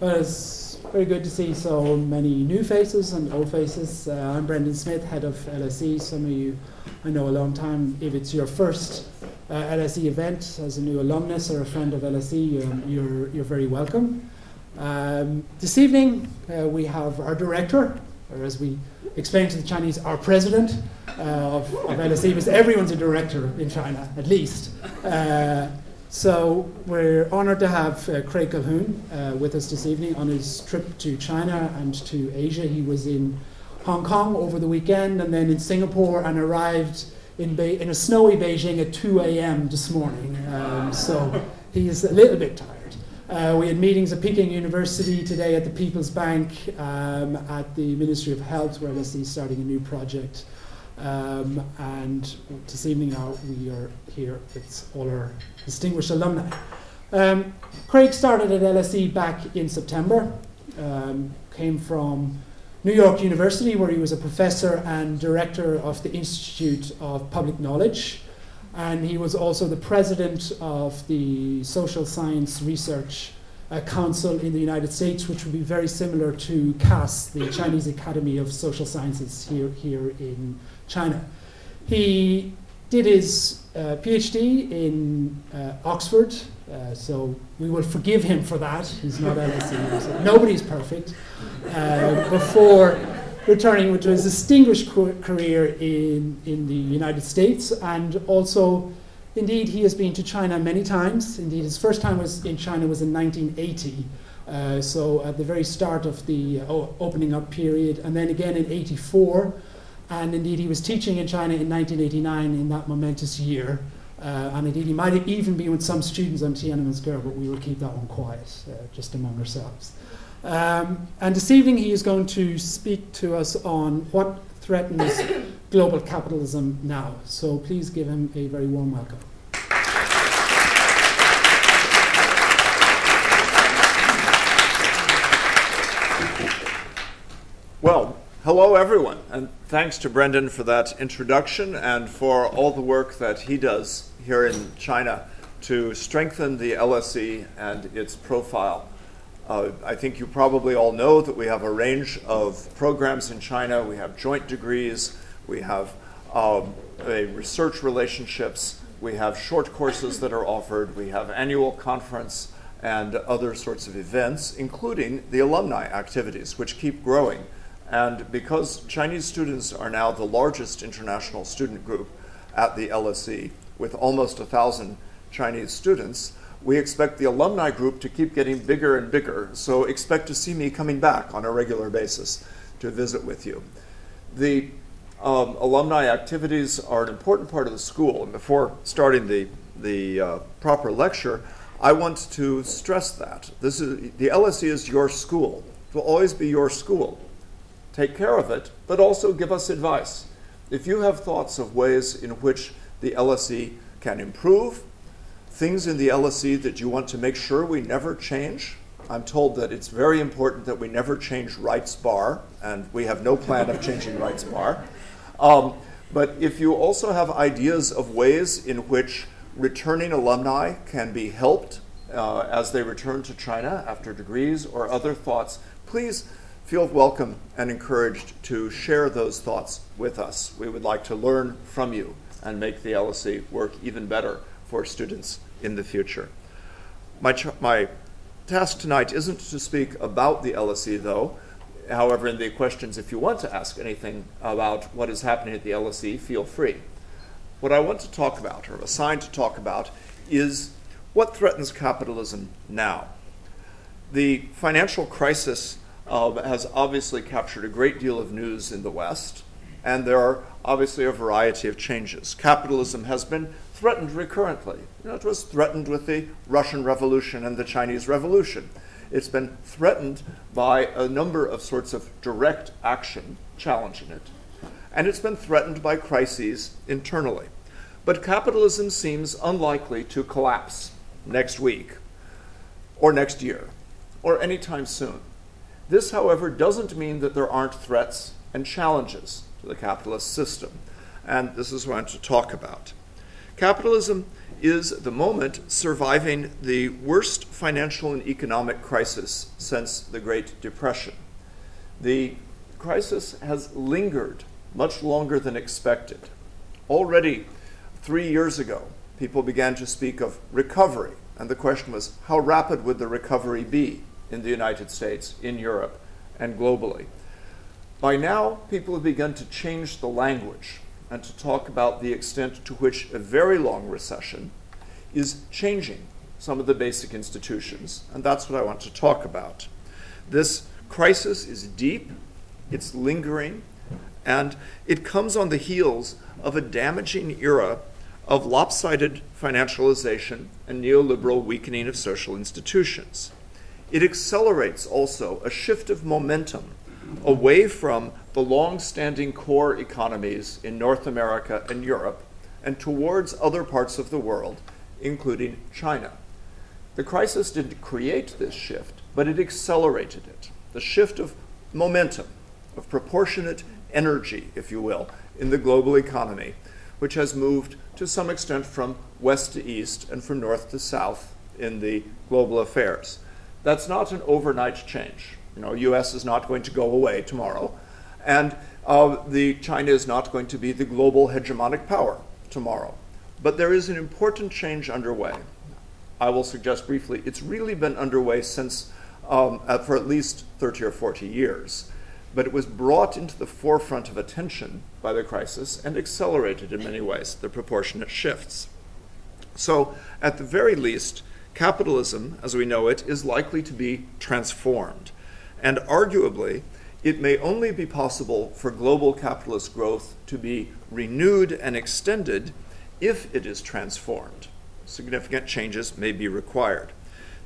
Well, it's very good to see so many new faces and old faces. Uh, I'm Brendan Smith, head of LSE. Some of you I know a long time. If it's your first uh, LSE event as a new alumnus or a friend of LSE, um, you're, you're very welcome. Um, this evening, uh, we have our director, or as we explain to the Chinese, our president uh, of, of LSE, because everyone's a director in China, at least. So we're honoured to have uh, Craig Calhoun uh, with us this evening on his trip to China and to Asia. He was in Hong Kong over the weekend and then in Singapore and arrived in, Be- in a snowy Beijing at 2 a.m. this morning. Um, so he's a little bit tired. Uh, we had meetings at Peking University today at the People's Bank, um, at the Ministry of Health, where LSE is starting a new project. Um, and this evening now we are here with all our distinguished alumni. Um, Craig started at LSE back in September, um, came from New York University, where he was a professor and director of the Institute of Public Knowledge. And he was also the president of the Social Science Research uh, Council in the United States, which would be very similar to CAS, the Chinese Academy of Social Sciences here, here in China. He did his uh, PhD in uh, Oxford, uh, so we will forgive him for that. He's not LSE. Nobody's perfect. Uh, before returning to his distinguished career in, in the United States, and also, indeed, he has been to China many times. Indeed, his first time was in China was in 1980. Uh, so at the very start of the uh, opening up period, and then again in 84, and indeed, he was teaching in China in 1989 in that momentous year. Uh, and indeed, he might have even been with some students on Tiananmen Square, but we will keep that one quiet, uh, just among ourselves. Um, and this evening, he is going to speak to us on what threatens global capitalism now. So please give him a very warm welcome. Well, Hello, everyone, and thanks to Brendan for that introduction and for all the work that he does here in China to strengthen the LSE and its profile. Uh, I think you probably all know that we have a range of programs in China. We have joint degrees, we have um, research relationships, we have short courses that are offered, we have annual conference and other sorts of events, including the alumni activities, which keep growing. And because Chinese students are now the largest international student group at the LSE, with almost a thousand Chinese students, we expect the alumni group to keep getting bigger and bigger. So expect to see me coming back on a regular basis to visit with you. The um, alumni activities are an important part of the school. And before starting the, the uh, proper lecture, I want to stress that. This is, the LSE is your school. It will always be your school take care of it, but also give us advice. If you have thoughts of ways in which the LSE can improve, things in the LSE that you want to make sure we never change, I'm told that it's very important that we never change Wright's Bar, and we have no plan of changing Wright's Bar. Um, but if you also have ideas of ways in which returning alumni can be helped uh, as they return to China after degrees or other thoughts, please feel welcome and encouraged to share those thoughts with us. We would like to learn from you and make the LSE work even better for students in the future. My, ch- my task tonight isn't to speak about the LSE, though. However, in the questions, if you want to ask anything about what is happening at the LSE, feel free. What I want to talk about, or assigned to talk about, is what threatens capitalism now. The financial crisis uh, has obviously captured a great deal of news in the West, and there are obviously a variety of changes. Capitalism has been threatened recurrently. You know, it was threatened with the Russian Revolution and the Chinese Revolution. It's been threatened by a number of sorts of direct action challenging it. And it's been threatened by crises internally. But capitalism seems unlikely to collapse next week, or next year, or anytime soon. This, however, doesn't mean that there aren't threats and challenges to the capitalist system. And this is what I want to talk about. Capitalism is at the moment surviving the worst financial and economic crisis since the Great Depression. The crisis has lingered much longer than expected. Already three years ago, people began to speak of recovery, and the question was how rapid would the recovery be in the United States, in Europe, and globally? By now, people have begun to change the language and to talk about the extent to which a very long recession is changing some of the basic institutions, and that's what I want to talk about. This crisis is deep, it's lingering, and it comes on the heels of a damaging era of lopsided financialization and neoliberal weakening of social institutions. It accelerates also a shift of momentum away from the long standing core economies in North America and Europe and towards other parts of the world, including China. The crisis didn't create this shift, but it accelerated it. The shift of momentum, of proportionate energy, if you will, in the global economy, which has moved to some extent from west to east and from north to south in the global affairs. That's not an overnight change. You know, U.S. is not going to go away tomorrow, and uh, the China is not going to be the global hegemonic power tomorrow. But there is an important change underway. I will suggest briefly, it's really been underway since um, uh, for at least 30 or 40 years. But it was brought into the forefront of attention by the crisis and accelerated in many ways the proportionate shifts. So, at the very least, capitalism, as we know it, is likely to be transformed. And arguably, it may only be possible for global capitalist growth to be renewed and extended if it is transformed. Significant changes may be required.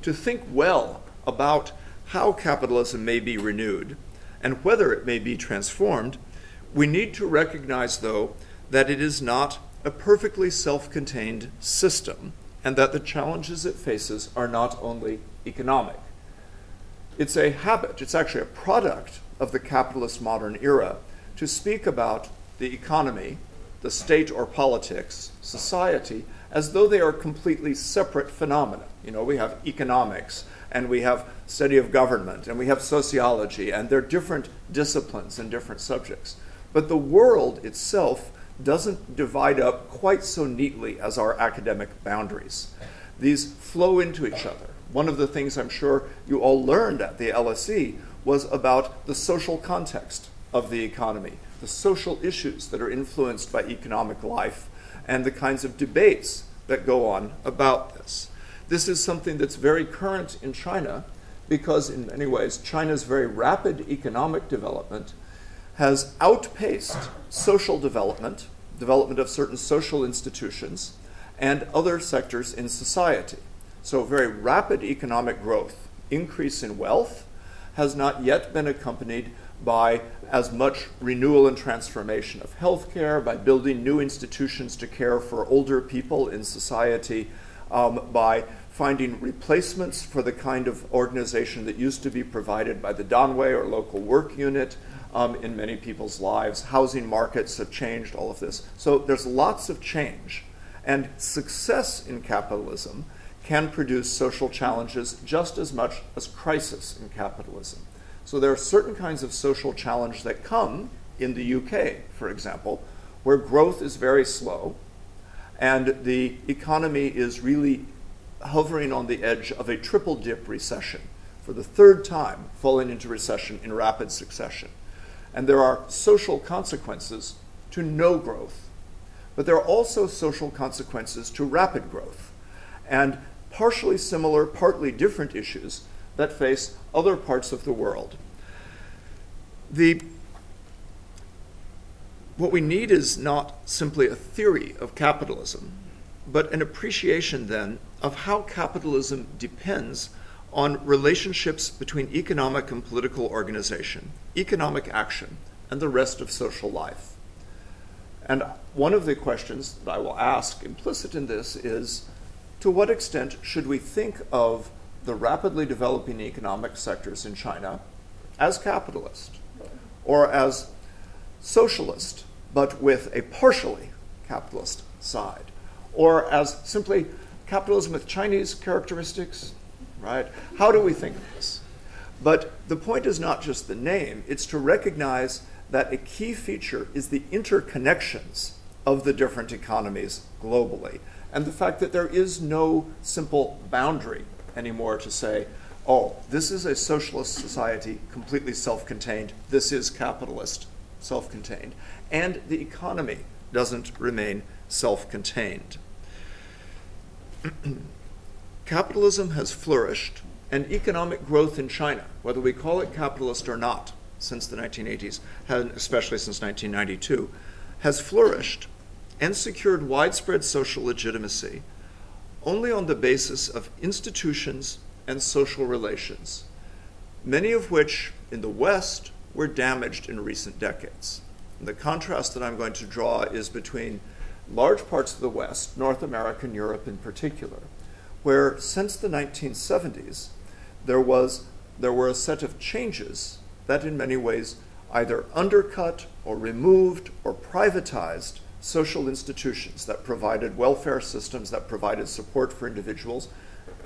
To think well about how capitalism may be renewed and whether it may be transformed, we need to recognize, though, that it is not a perfectly self contained system and that the challenges it faces are not only economic. It's a habit, it's actually a product of the capitalist modern era to speak about the economy, the state or politics, society, as though they are completely separate phenomena. You know, we have economics and we have study of government and we have sociology, and they're different disciplines and different subjects. But the world itself doesn't divide up quite so neatly as our academic boundaries. These flow into each other. One of the things I'm sure you all learned at the LSE was about the social context of the economy, the social issues that are influenced by economic life, and the kinds of debates that go on about this. This is something that's very current in China because, in many ways, China's very rapid economic development has outpaced social development, development of certain social institutions, and other sectors in society. So, very rapid economic growth, increase in wealth, has not yet been accompanied by as much renewal and transformation of healthcare, by building new institutions to care for older people in society, um, by finding replacements for the kind of organization that used to be provided by the danwei or local work unit um, in many people's lives. Housing markets have changed, all of this. So there's lots of change. And success in capitalism can produce social challenges just as much as crisis in capitalism. So there are certain kinds of social challenge that come in the UK, for example, where growth is very slow and the economy is really hovering on the edge of a triple dip recession for the third time falling into recession in rapid succession. And there are social consequences to no growth. But there are also social consequences to rapid growth. And partially similar, partly different issues that face other parts of the world. The, what we need is not simply a theory of capitalism, but an appreciation then of how capitalism depends on relationships between economic and political organization, economic action, and the rest of social life. And one of the questions that I will ask implicit in this is to what extent should we think of the rapidly developing economic sectors in China as capitalist or as socialist, but with a partially capitalist side? or as simply capitalism with Chinese characteristics, right? How do we think of this? But the point is not just the name, it's to recognize that a key feature is the interconnections of the different economies globally, and the fact that there is no simple boundary anymore to say, oh, this is a socialist society, completely self contained, this is capitalist, self contained, and the economy doesn't remain self contained. Capitalism has flourished, and economic growth in China, whether we call it capitalist or not, since the 1980s, especially since 1992, has flourished and secured widespread social legitimacy only on the basis of institutions and social relations, many of which in the West were damaged in recent decades. And the contrast that I'm going to draw is between large parts of the West, North America and Europe in particular, where since the 1970s there was there were a set of changes that in many ways either undercut or removed or privatized social institutions that provided welfare systems that provided support for individuals.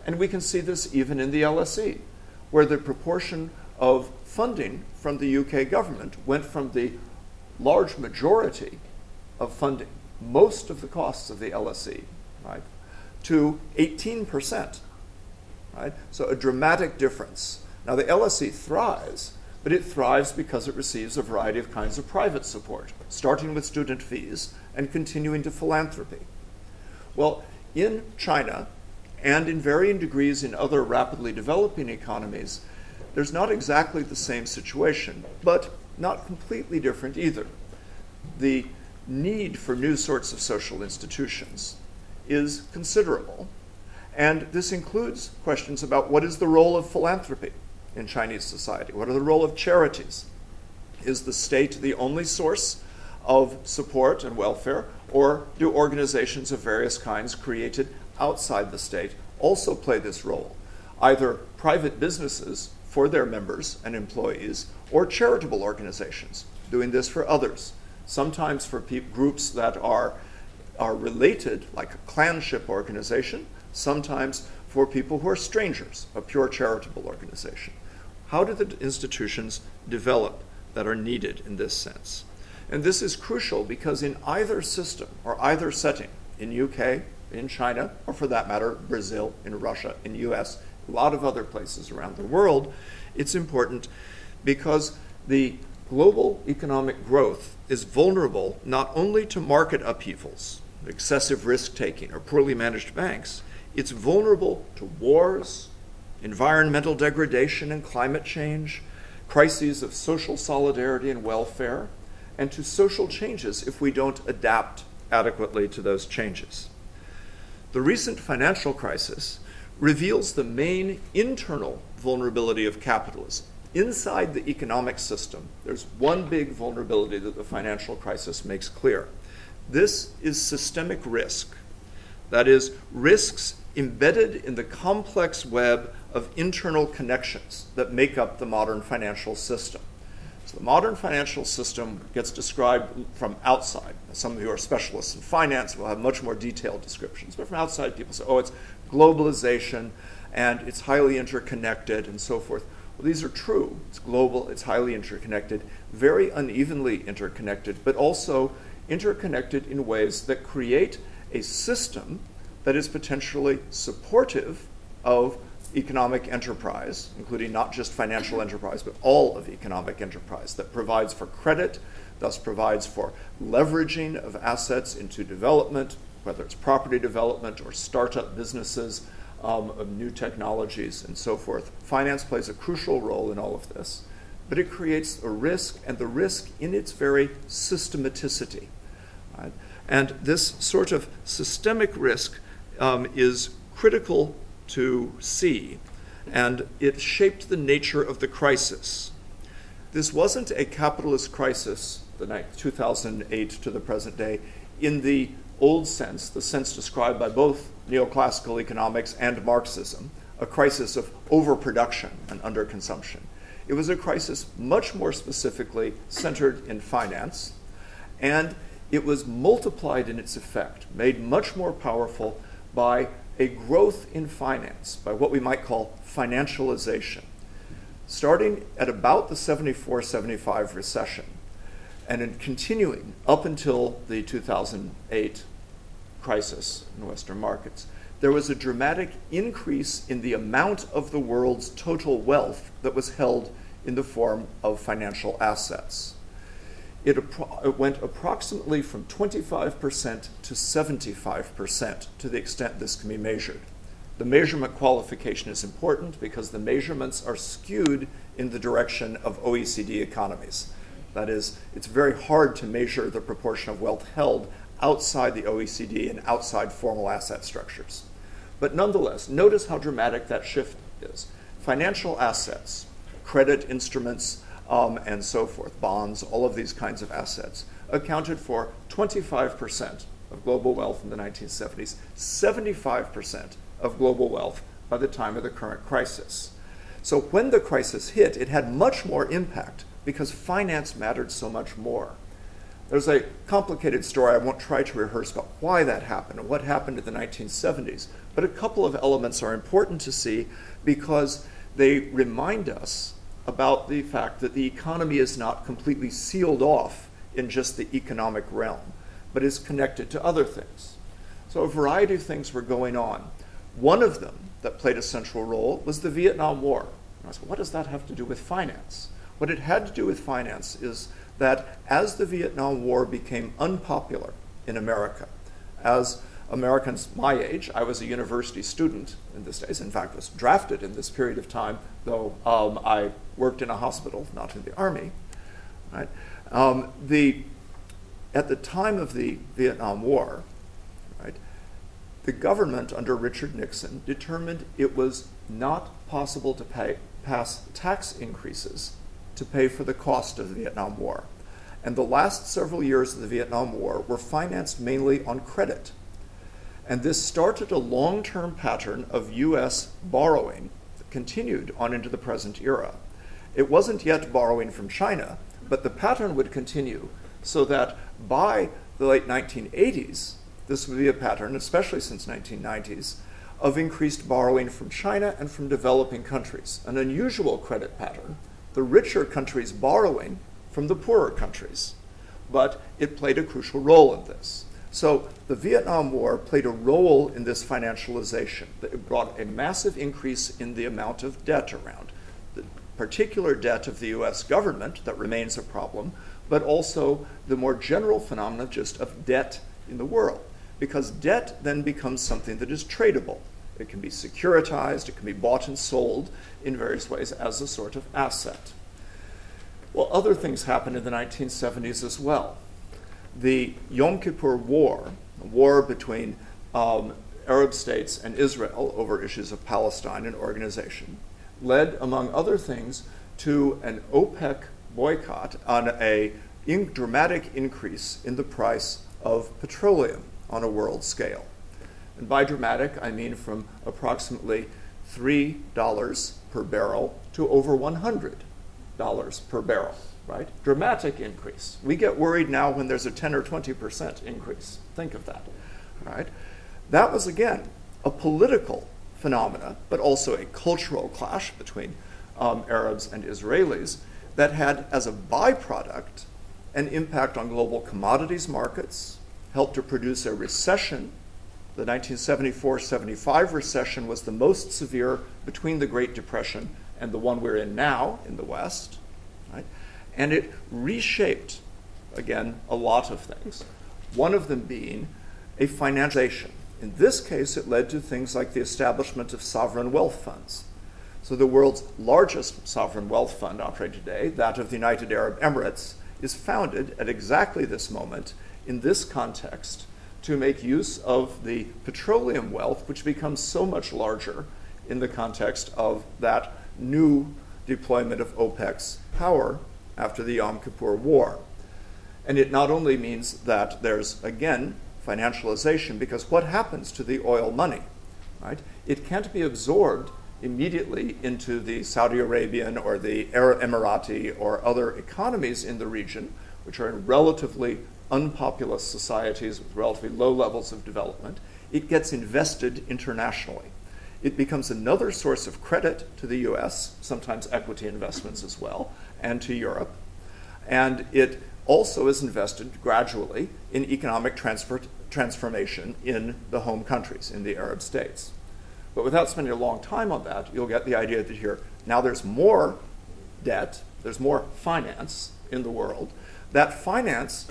And we can see this even in the LSE where the proportion of funding from the UK government went from the large majority of funding most of the costs of the LSE right to 18% right so a dramatic difference now the LSE thrives but it thrives because it receives a variety of kinds of private support, starting with student fees and continuing to philanthropy. Well, in China, and in varying degrees in other rapidly developing economies, there's not exactly the same situation, but not completely different either. The need for new sorts of social institutions is considerable, and this includes questions about what is the role of philanthropy in Chinese society? What are the role of charities? Is the state the only source of support and welfare, or do organizations of various kinds created outside the state also play this role? Either private businesses for their members and employees, or charitable organizations doing this for others, sometimes for pe- groups that are, are related, like a clanship organization, sometimes for people who are strangers, a pure charitable organization. How do the institutions develop that are needed in this sense? And this is crucial because in either system or either setting, in UK, in China, or for that matter, Brazil, in Russia, in US, a lot of other places around the world, it's important because the global economic growth is vulnerable not only to market upheavals, excessive risk taking, or poorly managed banks, it's vulnerable to wars, environmental degradation and climate change, crises of social solidarity and welfare, and to social changes if we don't adapt adequately to those changes. The recent financial crisis reveals the main internal vulnerability of capitalism. Inside the economic system, there's one big vulnerability that the financial crisis makes clear. This is systemic risk. That is, risks embedded in the complex web of internal connections that make up the modern financial system. So the modern financial system gets described from outside. Some of you are specialists in finance will have much more detailed descriptions, but from outside people say, oh, it's globalization and it's highly interconnected and so forth. Well, these are true. It's global, it's highly interconnected, very unevenly interconnected, but also interconnected in ways that create a system that is potentially supportive of economic enterprise, including not just financial enterprise, but all of economic enterprise that provides for credit, thus provides for leveraging of assets into development, whether it's property development or startup businesses, um, of new technologies, and so forth. Finance plays a crucial role in all of this, but it creates a risk, and the risk in its very systematicity. Right? And this sort of systemic risk um, is critical to see, and it shaped the nature of the crisis. This wasn't a capitalist crisis, the 2008 to the present day, in the old sense, the sense described by both neoclassical economics and Marxism, a crisis of overproduction and underconsumption. It was a crisis much more specifically centered in finance, and it was multiplied in its effect, made much more powerful by a growth in finance, by what we might call financialization. Starting at about the 74 75 recession, and in continuing up until the 2008 crisis in Western markets, there was a dramatic increase in the amount of the world's total wealth that was held in the form of financial assets. It, it, went approximately from 25% to 75% to the extent this can be measured. The measurement qualification is important because the measurements are skewed in the direction of OECD economies. That is, it's very hard to measure the proportion of wealth held outside the OECD and outside formal asset structures. But nonetheless, notice how dramatic that shift is. Financial assets, credit instruments, um, and so forth, bonds, all of these kinds of assets, accounted for 25% of global wealth in the 1970s, 75% of global wealth by the time of the current crisis. So when the crisis hit, it had much more impact because finance mattered so much more. There's a complicated story I won't try to rehearse about why that happened and what happened in the 1970s, but a couple of elements are important to see because they remind us about the fact that the economy is not completely sealed off in just the economic realm, but is connected to other things. So a variety of things were going on. One of them that played a central role was the Vietnam War. And I said, what does that have to do with finance? What it had to do with finance is that as the Vietnam War became unpopular in America, as Americans my age, I was a university student in this days, in fact, was drafted in this period of time, though um, I worked in a hospital, not in the army. Right? Um, the, at the time of the Vietnam War, right, the government under Richard Nixon determined it was not possible to pay, pass tax increases to pay for the cost of the Vietnam War. And the last several years of the Vietnam War were financed mainly on credit. And this started a long term pattern of US borrowing that continued on into the present era. It wasn't yet borrowing from China, but the pattern would continue so that by the late 1980s, this would be a pattern, especially since 1990s, of increased borrowing from China and from developing countries. An unusual credit pattern the richer countries borrowing from the poorer countries. But it played a crucial role in this. So the Vietnam War played a role in this financialization. It brought a massive increase in the amount of debt around. The particular debt of the US government that remains a problem, but also the more general phenomenon just of debt in the world. Because debt then becomes something that is tradable. It can be securitized, it can be bought and sold in various ways as a sort of asset. Well, other things happened in the 1970s as well. The Yom Kippur War, a war between um, Arab states and Israel over issues of Palestine and organization, led, among other things, to an OPEC boycott on a in- dramatic increase in the price of petroleum on a world scale. And by dramatic, I mean from approximately $3 per barrel to over $100 per barrel, right? Dramatic increase. We get worried now when there's a 10 or 20% increase. Think of that, right? That was, again, a political phenomena, but also a cultural clash between um, Arabs and Israelis that had as a byproduct an impact on global commodities markets, helped to produce a recession the 1974 75 recession was the most severe between the Great Depression and the one we're in now in the West. And it reshaped, again, a lot of things. One of them being a financialization. In this case, it led to things like the establishment of sovereign wealth funds. So, the world's largest sovereign wealth fund operating today, that of the United Arab Emirates, is founded at exactly this moment in this context to make use of the petroleum wealth, which becomes so much larger in the context of that new deployment of OPEC's power after the Yom Kippur War. And it not only means that there's, again, financialization, because what happens to the oil money? Right? It can't be absorbed immediately into the Saudi Arabian or the Emirati or other economies in the region which are in relatively unpopulous societies with relatively low levels of development, it gets invested internationally. It becomes another source of credit to the US, sometimes equity investments as well, and to Europe. And it also is invested gradually in economic transfer, transformation in the home countries, in the Arab states. But without spending a long time on that, you'll get the idea that here now there's more debt, there's more finance in the world. That finance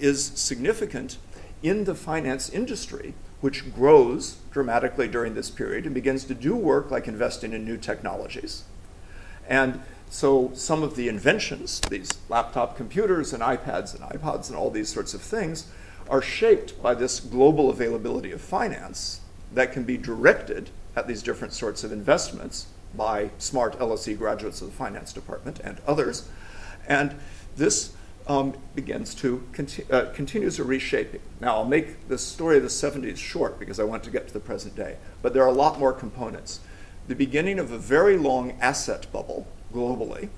is significant in the finance industry, which grows dramatically during this period and begins to do work like investing in new technologies. And so some of the inventions, these laptop computers and iPads and iPods and all these sorts of things, are shaped by this global availability of finance that can be directed at these different sorts of investments by smart LSE graduates of the finance department and others. And this um, begins to conti- uh, continues a reshaping. Now, I'll make the story of the 70s short because I want to get to the present day, but there are a lot more components. The beginning of a very long asset bubble globally,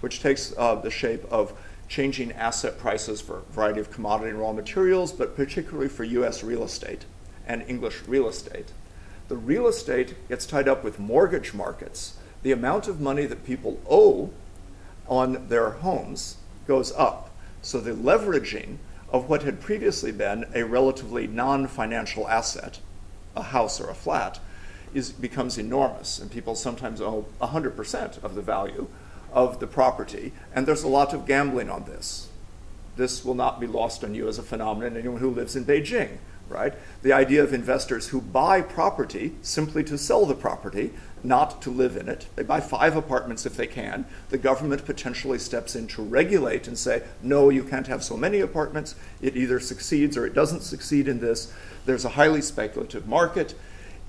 which takes uh, the shape of changing asset prices for a variety of commodity and raw materials, but particularly for US real estate and English real estate. The real estate gets tied up with mortgage markets. The amount of money that people owe on their homes goes up. So the leveraging of what had previously been a relatively non financial asset, a house or a flat, is, becomes enormous. And people sometimes owe 100% of the value of the property. And there's a lot of gambling on this. This will not be lost on you as a phenomenon, anyone who lives in Beijing, right? The idea of investors who buy property simply to sell the property, not to live in it. They buy five apartments if they can. The government potentially steps in to regulate and say, no, you can't have so many apartments. It either succeeds or it doesn't succeed in this. There's a highly speculative market.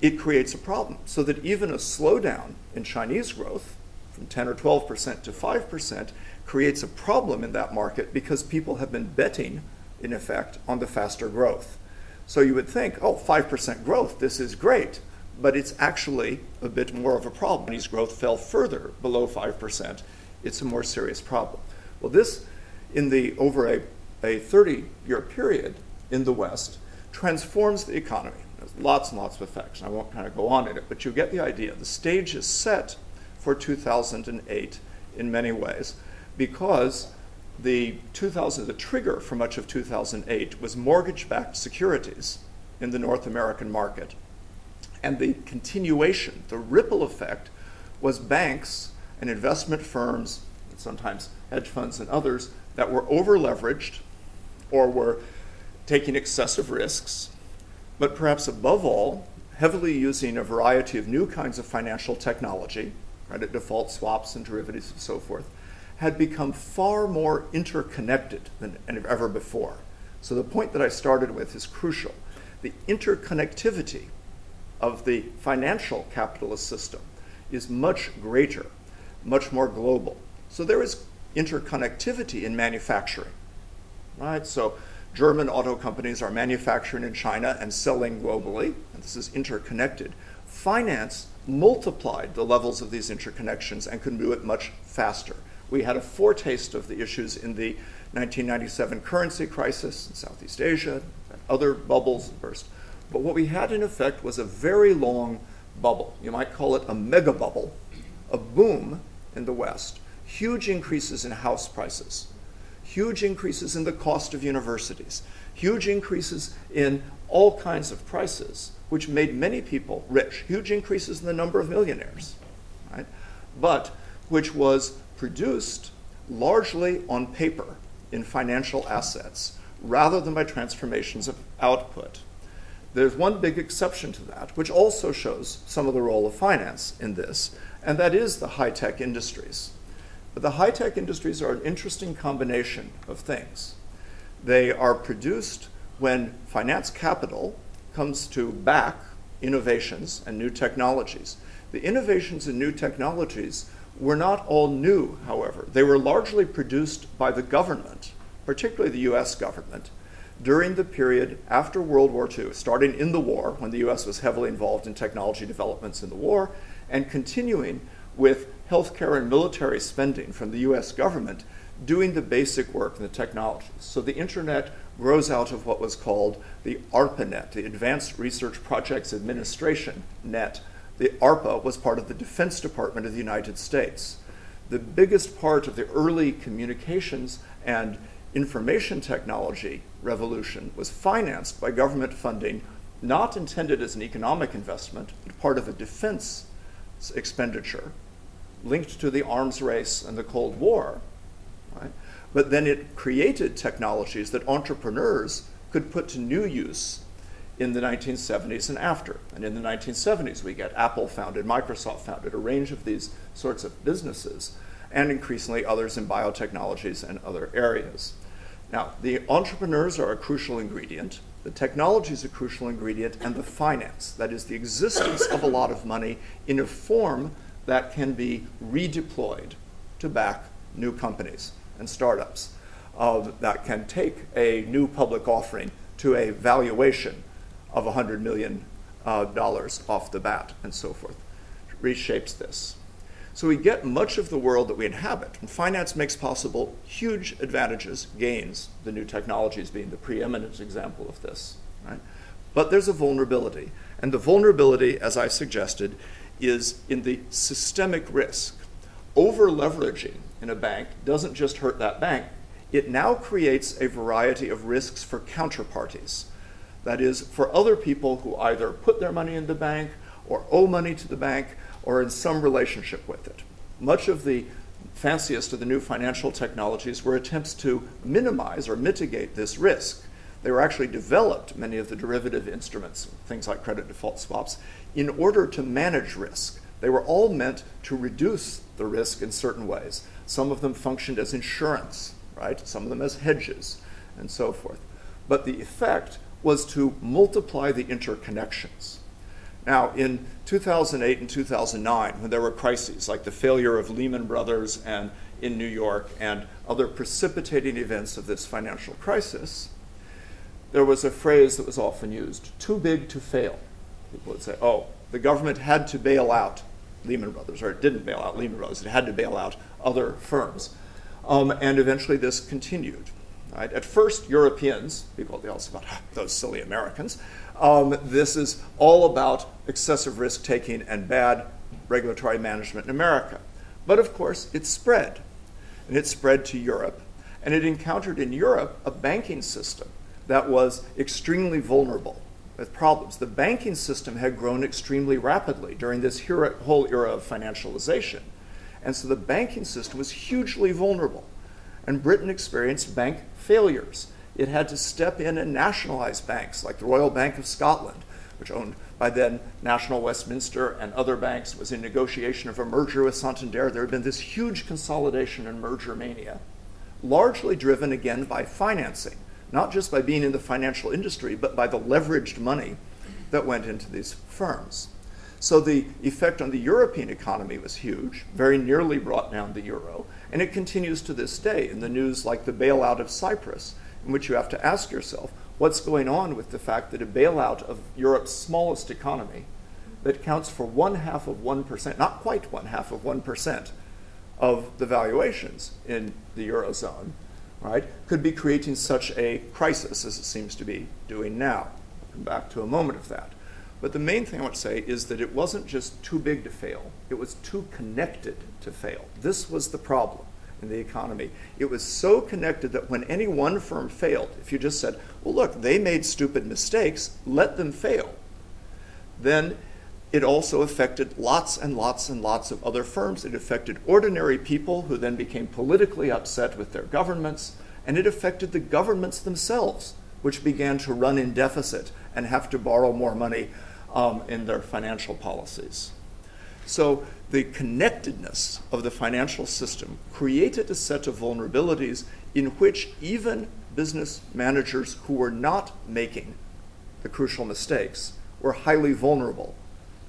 It creates a problem. So that even a slowdown in Chinese growth from 10 or 12% to 5% creates a problem in that market because people have been betting, in effect, on the faster growth. So you would think, oh, 5% growth, this is great. But it's actually a bit more of a problem. Chinese growth fell further below 5%. It's a more serious problem. Well, this, in the over a, a 30 year period in the West, transforms the economy. There's lots and lots of effects, and I won't kind of go on in it, but you get the idea. The stage is set for 2008 in many ways because the 2000 the trigger for much of 2008 was mortgage-backed securities in the North American market. And the continuation, the ripple effect was banks and investment firms, and sometimes hedge funds and others that were over leveraged or were taking excessive risks, but perhaps above all, heavily using a variety of new kinds of financial technology credit default swaps and derivatives and so forth, had become far more interconnected than ever before. So the point that I started with is crucial. The interconnectivity of the financial capitalist system is much greater, much more global. So there is interconnectivity in manufacturing, right? So German auto companies are manufacturing in China and selling globally, and this is interconnected. Finance multiplied the levels of these interconnections and could do it much faster. We had a foretaste of the issues in the 1997 currency crisis in Southeast Asia, and other bubbles burst. But what we had in effect was a very long bubble. You might call it a mega bubble, a boom in the West, huge increases in house prices, huge increases in the cost of universities, huge increases in all kinds of prices which made many people rich, huge increases in the number of millionaires, right? But which was produced largely on paper in financial assets rather than by transformations of output. There's one big exception to that, which also shows some of the role of finance in this, and that is the high tech industries. But the high tech industries are an interesting combination of things. They are produced when finance capital comes to back innovations and new technologies. The innovations and new technologies were not all new, however. They were largely produced by the government, particularly the US government, during the period after World War II, starting in the war, when the US was heavily involved in technology developments in the war, and continuing with healthcare and military spending from the US government doing the basic work in the technology. So the internet grows out of what was called the ARPANET, the Advanced Research Projects Administration Net. The ARPA was part of the Defense Department of the United States. The biggest part of the early communications and information technology revolution was financed by government funding, not intended as an economic investment, but part of a defense expenditure linked to the arms race and the Cold War. Right? But then it created technologies that entrepreneurs could put to new use in the 1970s and after. And in the 1970s, we get Apple founded, Microsoft founded, a range of these sorts of businesses, and increasingly others in biotechnologies and other areas. Now, the entrepreneurs are a crucial ingredient, the technology is a crucial ingredient, and the finance, that is, the existence of a lot of money in a form that can be redeployed to back new companies and startups uh, that can take a new public offering to a valuation of $100 million uh, off the bat and so forth. Reshapes this. So we get much of the world that we inhabit, and finance makes possible huge advantages, gains, the new technologies being the preeminent example of this. Right? But there's a vulnerability, and the vulnerability, as I suggested, is in the systemic risk. Over leveraging in a bank doesn't just hurt that bank, it now creates a variety of risks for counterparties. That is, for other people who either put their money in the bank or owe money to the bank or in some relationship with it. Much of the fanciest of the new financial technologies were attempts to minimize or mitigate this risk. They were actually developed, many of the derivative instruments, things like credit default swaps, in order to manage risk. They were all meant to reduce the risk in certain ways. Some of them functioned as insurance, right? Some of them as hedges, and so forth. But the effect was to multiply the interconnections. Now, in 2008 and 2009, when there were crises like the failure of Lehman Brothers and in New York and other precipitating events of this financial crisis, there was a phrase that was often used too big to fail. People would say, oh, the government had to bail out Lehman Brothers, or it didn't bail out Lehman Brothers, it had to bail out other firms. Um, and eventually this continued. Right? At first, Europeans, people they also about those silly Americans, um, this is all about excessive risk taking and bad regulatory management in America. But of course, it spread. And it spread to Europe. And it encountered in Europe a banking system that was extremely vulnerable with problems. The banking system had grown extremely rapidly during this whole era of financialization. And so the banking system was hugely vulnerable. And Britain experienced bank failures. It had to step in and nationalize banks like the Royal Bank of Scotland, which owned by then National Westminster and other banks, was in negotiation of a merger with Santander. There had been this huge consolidation and merger mania, largely driven again by financing, not just by being in the financial industry, but by the leveraged money that went into these firms. So the effect on the European economy was huge, very nearly brought down the euro, and it continues to this day in the news like the bailout of Cyprus, in which you have to ask yourself what's going on with the fact that a bailout of Europe's smallest economy that counts for one half of 1%, not quite one half of 1% of the valuations in the Eurozone, right, could be creating such a crisis as it seems to be doing now. I'll come back to a moment of that. But the main thing I to say is that it wasn't just too big to fail, it was too connected to fail. This was the problem in the economy. It was so connected that when any one firm failed, if you just said, well, look, they made stupid mistakes, let them fail, then it also affected lots and lots and lots of other firms. It affected ordinary people who then became politically upset with their governments, and it affected the governments themselves, which began to run in deficit and have to borrow more money um, in their financial policies. So the connectedness of the financial system created a set of vulnerabilities in which even business managers who were not making the crucial mistakes were highly vulnerable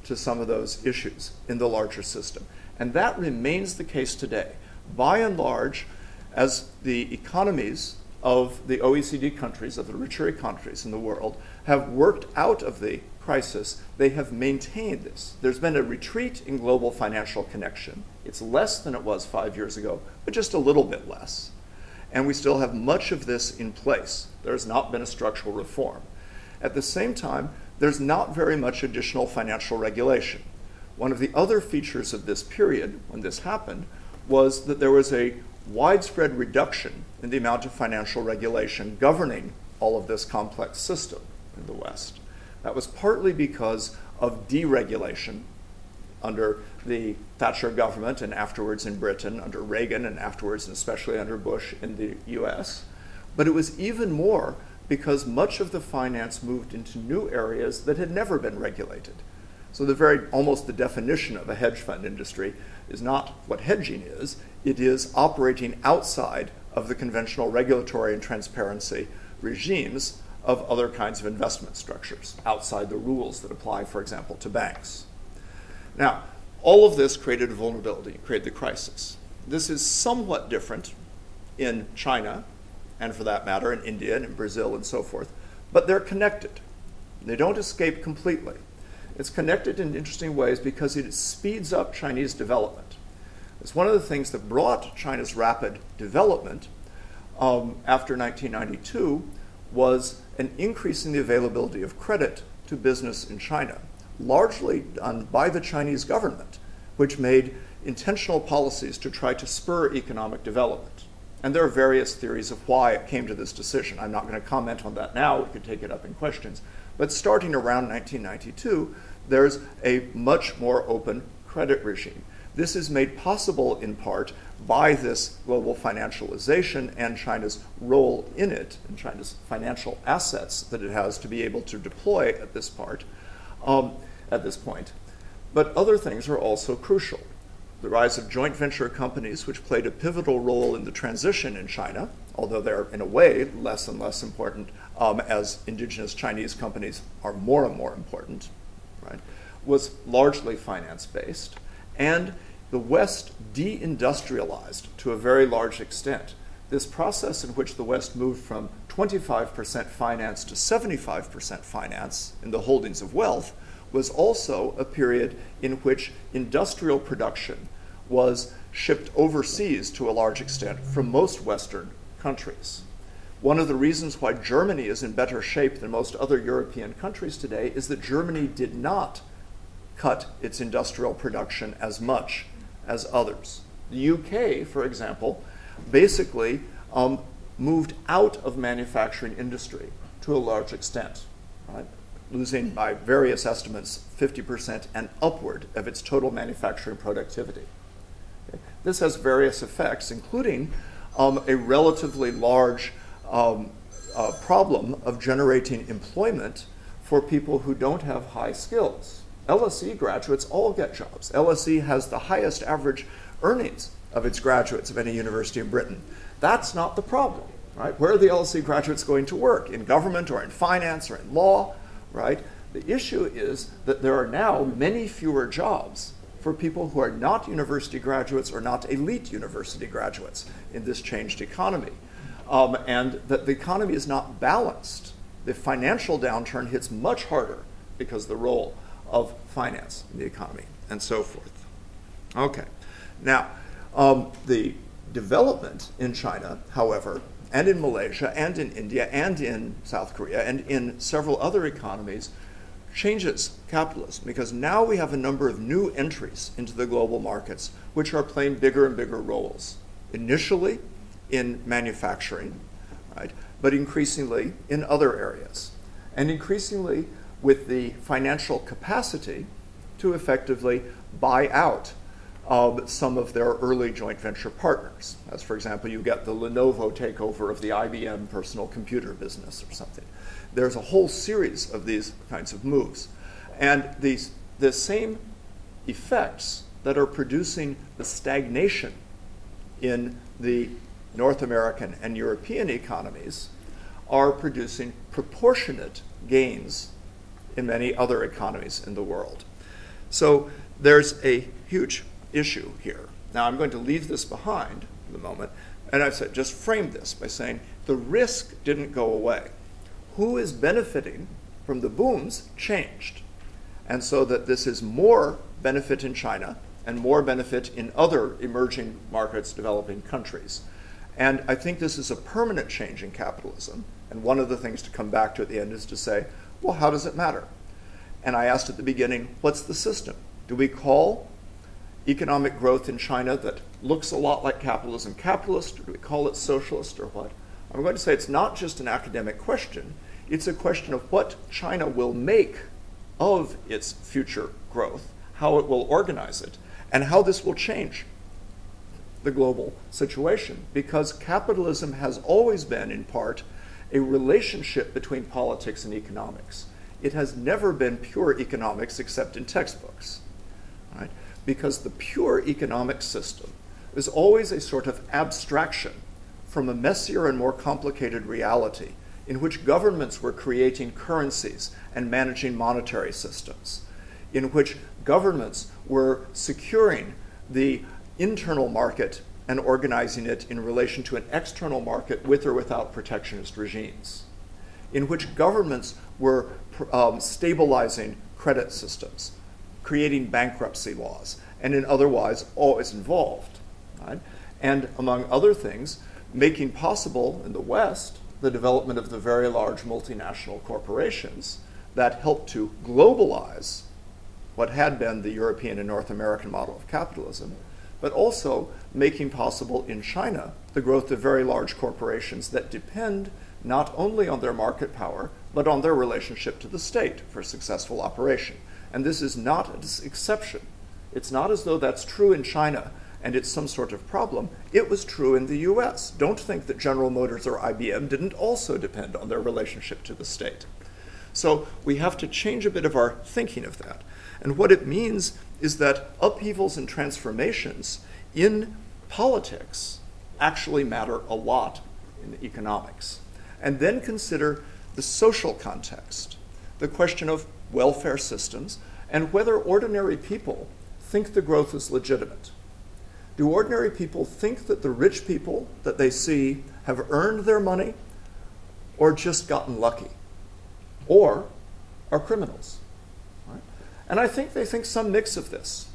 to some of those issues in the larger system. And that remains the case today. By and large, as the economies of the OECD countries, of the richer countries in the world, have worked out of the crisis, they have maintained this. There's been a retreat in global financial connection. It's less than it was five years ago, but just a little bit less. And we still have much of this in place. There's not been a structural reform. At the same time, there's not very much additional financial regulation. One of the other features of this period, when this happened, was that there was a widespread reduction in the amount of financial regulation governing all of this complex system in the West. That was partly because of deregulation under the Thatcher government and afterwards in Britain, under Reagan and afterwards, and especially under Bush in the US. But it was even more because much of the finance moved into new areas that had never been regulated. So the very almost the definition of a hedge fund industry is not what hedging is, it is operating outside of the conventional regulatory and transparency regimes of other kinds of investment structures, outside the rules that apply, for example, to banks. Now, all of this created a vulnerability, created the crisis. This is somewhat different in China, and for that matter, in India and in Brazil and so forth, but they're connected. They don't escape completely. It's connected in interesting ways because it speeds up Chinese development. It's one of the things that brought China's rapid development um, after 1992 was an increase in the availability of credit to business in China, largely done by the Chinese government, which made intentional policies to try to spur economic development. And there are various theories of why it came to this decision. I'm not going to comment on that now, we could take it up in questions. But starting around 1992, there's a much more open credit regime. This is made possible in part by this global financialization and China's role in it, and China's financial assets that it has to be able to deploy at this part, um, at this point. But other things are also crucial. The rise of joint venture companies, which played a pivotal role in the transition in China, although they're in a way less and less important um, as indigenous Chinese companies are more and more important, right, was largely finance based. And the West deindustrialized to a very large extent. This process in which the West moved from 25% finance to 75% finance in the holdings of wealth was also a period in which industrial production was shipped overseas to a large extent from most Western countries. One of the reasons why Germany is in better shape than most other European countries today is that Germany did not cut its industrial production as much as others. The UK, for example, basically um, moved out of manufacturing industry to a large extent, right? Losing by various estimates 50% and upward of its total manufacturing productivity. This has various effects, including um, a relatively large um, uh, problem of generating employment for people who don't have high skills. LSE graduates all get jobs. LSE has the highest average earnings of its graduates of any university in Britain. That's not the problem, right? Where are the LSE graduates going to work? In government or in finance or in law, right? The issue is that there are now many fewer jobs for people who are not university graduates or not elite university graduates in this changed economy. Um, and that the economy is not balanced. The financial downturn hits much harder because the role of finance in the economy and so forth. Okay, now um, the development in China, however, and in Malaysia and in India and in South Korea and in several other economies changes capitalism because now we have a number of new entries into the global markets which are playing bigger and bigger roles. Initially in manufacturing, right, but increasingly in other areas. And increasingly with the financial capacity to effectively buy out some of their early joint venture partners. As, for example, you get the Lenovo takeover of the IBM personal computer business or something. There's a whole series of these kinds of moves. And these, the same effects that are producing the stagnation in the North American and European economies are producing proportionate gains in many other economies in the world. So there's a huge issue here. Now I'm going to leave this behind for the moment, and I've said just frame this by saying the risk didn't go away. Who is benefiting from the booms changed. And so that this is more benefit in China and more benefit in other emerging markets, developing countries. And I think this is a permanent change in capitalism. And one of the things to come back to at the end is to say, well, how does it matter? And I asked at the beginning, what's the system? Do we call economic growth in China that looks a lot like capitalism capitalist, or do we call it socialist, or what? I'm going to say it's not just an academic question, it's a question of what China will make of its future growth, how it will organize it, and how this will change the global situation. Because capitalism has always been, in part, a relationship between politics and economics. It has never been pure economics except in textbooks. Right? Because the pure economic system is always a sort of abstraction from a messier and more complicated reality in which governments were creating currencies and managing monetary systems, in which governments were securing the internal market and organizing it in relation to an external market with or without protectionist regimes, in which governments were um, stabilizing credit systems, creating bankruptcy laws, and in otherwise always involved. Right? And among other things, making possible in the West the development of the very large multinational corporations that helped to globalize what had been the European and North American model of capitalism but also making possible in China the growth of very large corporations that depend not only on their market power, but on their relationship to the state for successful operation. And this is not an exception. It's not as though that's true in China and it's some sort of problem. It was true in the US. Don't think that General Motors or IBM didn't also depend on their relationship to the state. So we have to change a bit of our thinking of that. And what it means is that upheavals and transformations in politics actually matter a lot in economics. And then consider the social context, the question of welfare systems, and whether ordinary people think the growth is legitimate. Do ordinary people think that the rich people that they see have earned their money or just gotten lucky? Or are criminals? And I think they think some mix of this,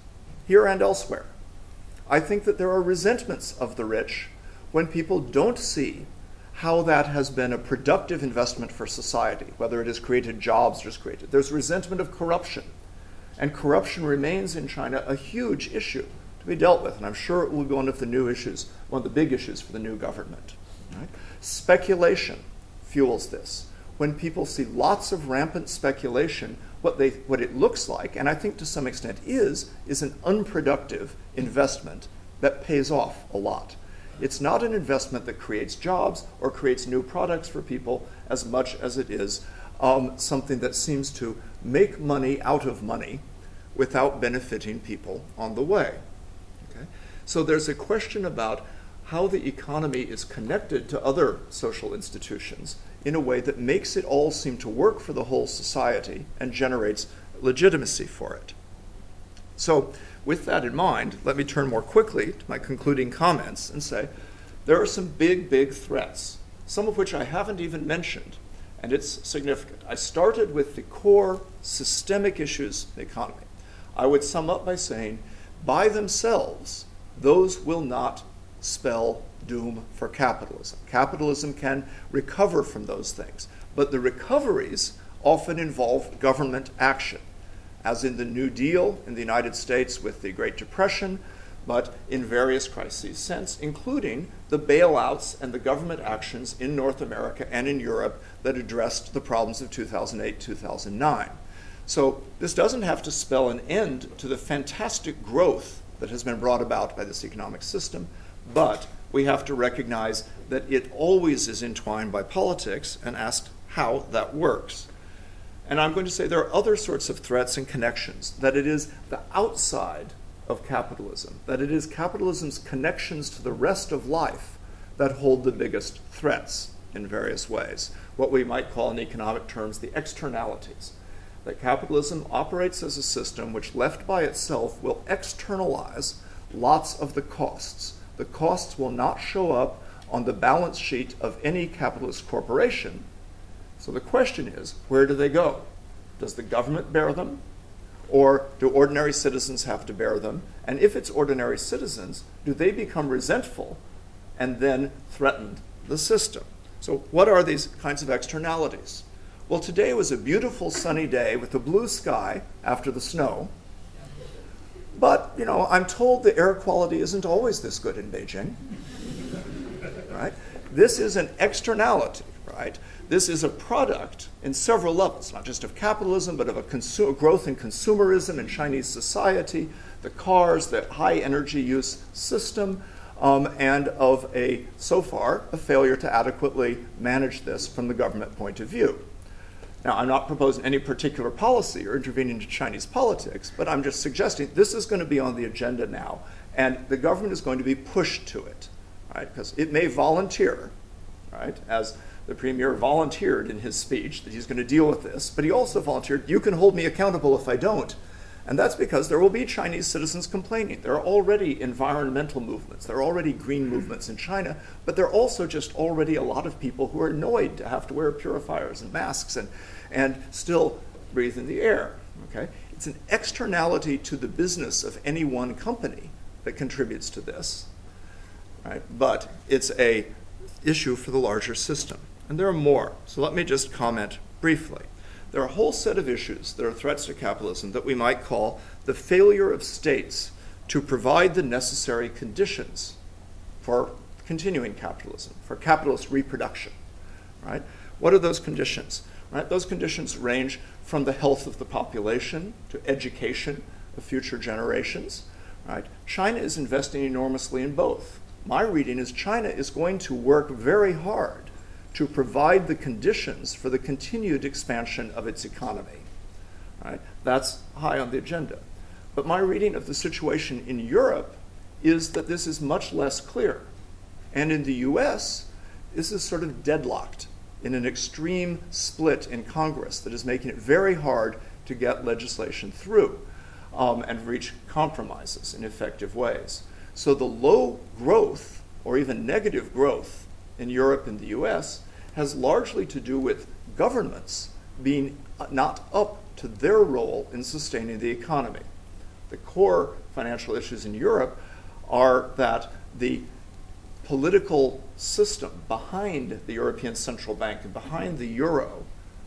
here and elsewhere. I think that there are resentments of the rich when people don't see how that has been a productive investment for society, whether it has created jobs or just created. There's resentment of corruption. And corruption remains in China a huge issue to be dealt with. And I'm sure it will be one of the new issues, one of the big issues for the new government. Right? Speculation fuels this. When people see lots of rampant speculation, what, they, what it looks like, and I think to some extent is, is an unproductive investment that pays off a lot. It's not an investment that creates jobs or creates new products for people as much as it is um, something that seems to make money out of money without benefiting people on the way. Okay? So there's a question about how the economy is connected to other social institutions in a way that makes it all seem to work for the whole society and generates legitimacy for it. So, with that in mind, let me turn more quickly to my concluding comments and say there are some big, big threats, some of which I haven't even mentioned, and it's significant. I started with the core systemic issues in the economy. I would sum up by saying, by themselves, those will not spell doom for capitalism. Capitalism can recover from those things, but the recoveries often involve government action, as in the New Deal in the United States with the Great Depression, but in various crises since, including the bailouts and the government actions in North America and in Europe that addressed the problems of 2008 2009. So, this doesn't have to spell an end to the fantastic growth that has been brought about by this economic system, but we have to recognize that it always is entwined by politics and ask how that works. And I'm going to say there are other sorts of threats and connections, that it is the outside of capitalism, that it is capitalism's connections to the rest of life that hold the biggest threats in various ways. What we might call in economic terms the externalities. That capitalism operates as a system which, left by itself, will externalize lots of the costs the costs will not show up on the balance sheet of any capitalist corporation. So the question is where do they go? Does the government bear them? Or do ordinary citizens have to bear them? And if it's ordinary citizens, do they become resentful and then threaten the system. So, what are these kinds of externalities? Well, today was a beautiful sunny day with a blue sky after the snow. But, you know, I'm told the air quality isn't always this good in Beijing. right? This is an externality, right? This is a product in several levels, not just of capitalism, but of a growth in consumerism in Chinese society, the cars, the high energy use system, um, and of a, so far, a failure to adequately manage this from the government point of view. Now, I'm not proposing any particular policy or intervening into Chinese politics, but I'm just suggesting this is going to be on the agenda now, and the government is going to be pushed to it, right? Because it may volunteer, right, as the premier volunteered in his speech that he's going to deal with this, but he also volunteered, you can hold me accountable if I don't. And that's because there will be Chinese citizens complaining. There are already environmental movements, there are already green movements in China, but there are also just already a lot of people who are annoyed to have to wear purifiers and masks and, and still breathe in the air. Okay? It's an externality to the business of any one company that contributes to this, right? but it's a issue for the larger system. And there are more. So let me just comment briefly there are a whole set of issues that are threats to capitalism that we might call the failure of states to provide the necessary conditions for continuing capitalism, for capitalist reproduction. Right? What are those conditions? Right? Those conditions range from the health of the population to education of future generations. Right? China is investing enormously in both. My reading is China is going to work very hard to provide the conditions for the continued expansion of its economy. Right? That's high on the agenda. But my reading of the situation in Europe is that this is much less clear. And in the US, this is sort of deadlocked in an extreme split in Congress that is making it very hard to get legislation through um, and reach compromises in effective ways. So the low growth or even negative growth in Europe and the US has largely to do with governments being not up to their role in sustaining the economy. The core financial issues in Europe are that the political system behind the European Central Bank and behind the euro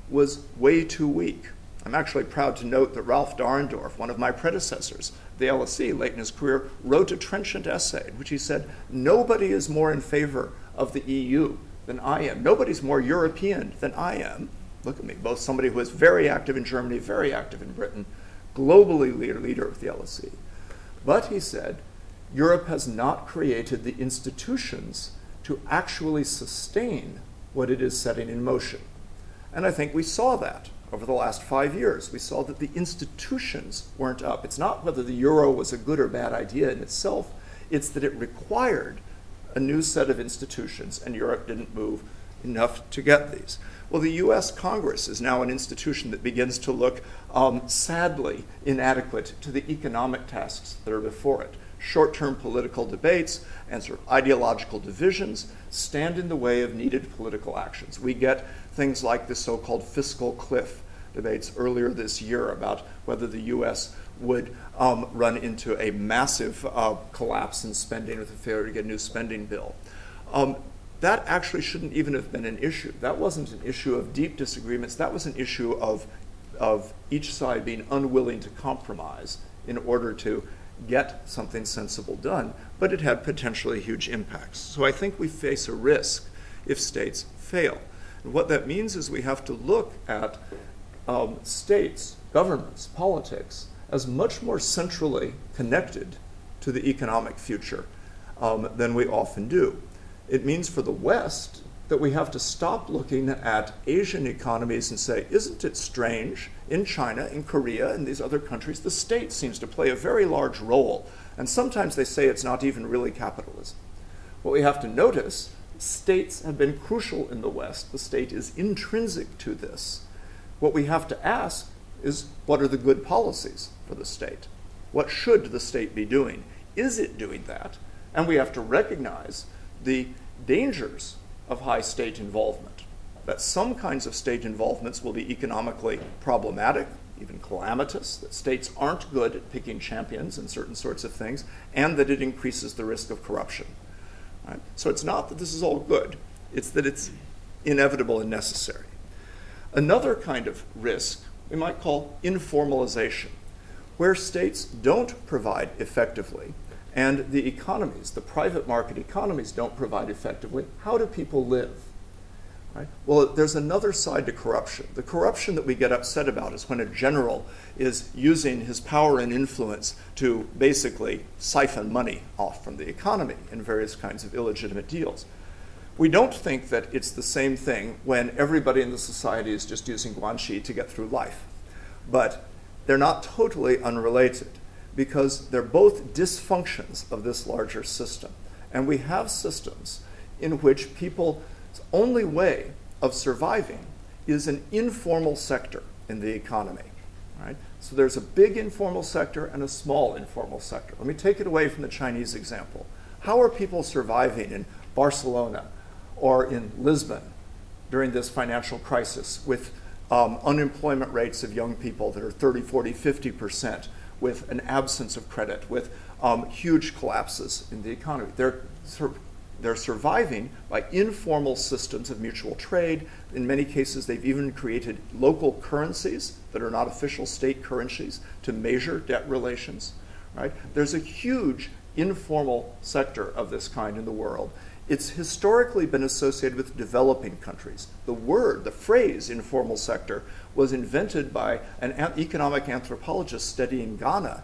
was way too weak. I'm actually proud to note that Ralph Dahrendorf, one of my predecessors, the LSE, late in his career, wrote a trenchant essay in which he said, Nobody is more in favor of the EU than I am. Nobody's more European than I am. Look at me, both somebody who is very active in Germany, very active in Britain, globally leader, leader of the LSE. But he said, Europe has not created the institutions to actually sustain what it is setting in motion. And I think we saw that over the last five years. We saw that the institutions weren't up. It's not whether the euro was a good or bad idea in itself, it's that it required a new set of institutions, and Europe didn't move enough to get these. Well, the US Congress is now an institution that begins to look um, sadly inadequate to the economic tasks that are before it. Short term political debates and sort of ideological divisions stand in the way of needed political actions. We get things like the so called fiscal cliff debates earlier this year about whether the US would um, run into a massive uh, collapse in spending with a failure to get a new spending bill. Um, that actually shouldn't even have been an issue. That wasn't an issue of deep disagreements. That was an issue of, of each side being unwilling to compromise in order to get something sensible done. But it had potentially huge impacts. So I think we face a risk if states fail. And what that means is we have to look at um, states, governments, politics as much more centrally connected to the economic future um, than we often do. It means for the West that we have to stop looking at Asian economies and say, isn't it strange? In China, in Korea, in these other countries, the state seems to play a very large role. And sometimes they say it's not even really capitalism. What we have to notice states have been crucial in the West. The state is intrinsic to this. What we have to ask is what are the good policies for the state? What should the state be doing? Is it doing that? And we have to recognize the dangers of high state involvement. That some kinds of state involvements will be economically problematic, even calamitous, that states aren't good at picking champions in certain sorts of things, and that it increases the risk of corruption. Right? So it's not that this is all good, it's that it's inevitable and necessary. Another kind of risk we might call informalization, where states don't provide effectively and the economies, the private market economies, don't provide effectively, how do people live? Right? Well, there's another side to corruption. The corruption that we get upset about is when a general is using his power and influence to basically siphon money off from the economy in various kinds of illegitimate deals. We don't think that it's the same thing when everybody in the society is just using guanxi to get through life. But they're not totally unrelated because they're both dysfunctions of this larger system. And we have systems in which people's only way of surviving is an informal sector in the economy. Right? So there's a big informal sector and a small informal sector. Let me take it away from the Chinese example. How are people surviving in Barcelona or in Lisbon during this financial crisis with um, unemployment rates of young people that are 30, 40, 50 percent? with an absence of credit, with um, huge collapses in the economy. They're, sur- they're surviving by informal systems of mutual trade. In many cases, they've even created local currencies that are not official state currencies to measure debt relations. Right? There's a huge informal sector of this kind in the world. It's historically been associated with developing countries. The word, the phrase informal sector, was invented by an economic anthropologist studying Ghana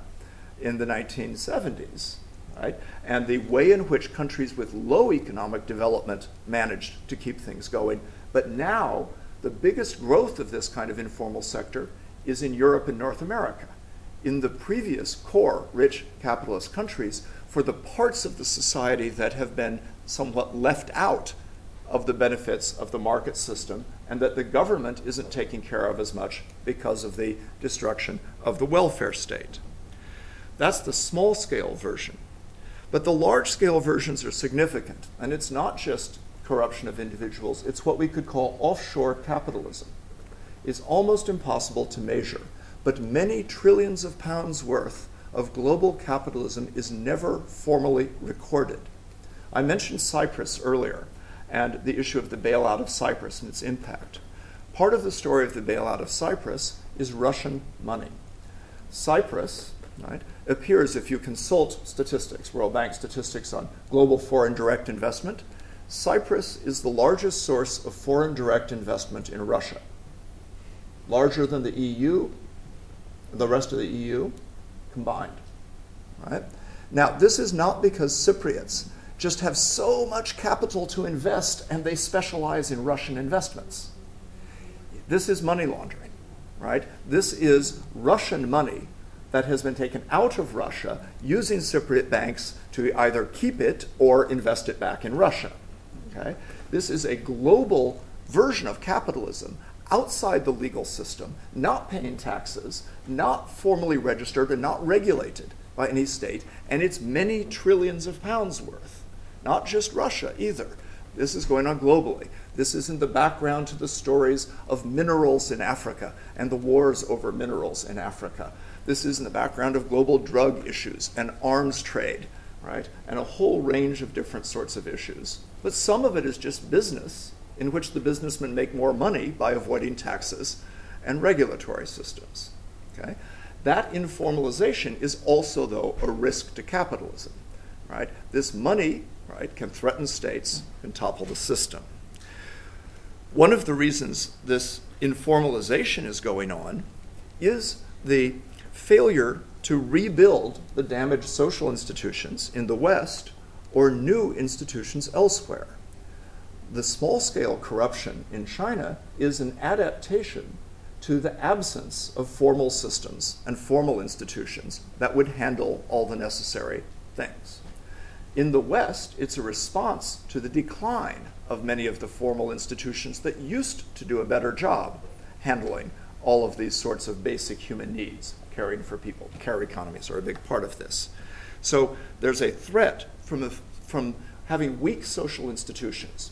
in the 1970s. Right? And the way in which countries with low economic development managed to keep things going. But now, the biggest growth of this kind of informal sector is in Europe and North America. In the previous core rich capitalist countries, for the parts of the society that have been somewhat left out of the benefits of the market system and that the government isn't taking care of as much because of the destruction of the welfare state. That's the small scale version. But the large scale versions are significant, and it's not just corruption of individuals, it's what we could call offshore capitalism. It's almost impossible to measure, but many trillions of pounds worth of global capitalism is never formally recorded. I mentioned Cyprus earlier and the issue of the bailout of Cyprus and its impact. Part of the story of the bailout of Cyprus is Russian money. Cyprus right, appears, if you consult statistics, World Bank statistics on global foreign direct investment, Cyprus is the largest source of foreign direct investment in Russia. Larger than the EU, the rest of the EU combined. Right? Now, this is not because Cypriots just have so much capital to invest and they specialize in Russian investments. This is money laundering, right? This is Russian money that has been taken out of Russia using Cypriot banks to either keep it or invest it back in Russia. Okay? This is a global version of capitalism outside the legal system, not paying taxes, not formally registered, and not regulated by any state, and it's many trillions of pounds worth not just Russia either. This is going on globally. This is in the background to the stories of minerals in Africa and the wars over minerals in Africa. This is in the background of global drug issues and arms trade, right? And a whole range of different sorts of issues. But some of it is just business, in which the businessmen make more money by avoiding taxes and regulatory systems. Okay? That informalization is also, though, a risk to capitalism. Right? This money right, can threaten states, and topple the system. One of the reasons this informalization is going on is the failure to rebuild the damaged social institutions in the West or new institutions elsewhere. The small scale corruption in China is an adaptation to the absence of formal systems and formal institutions that would handle all the necessary things. In the West, it's a response to the decline of many of the formal institutions that used to do a better job handling all of these sorts of basic human needs, caring for people. Care economies are a big part of this. So there's a threat from, the, from having weak social institutions,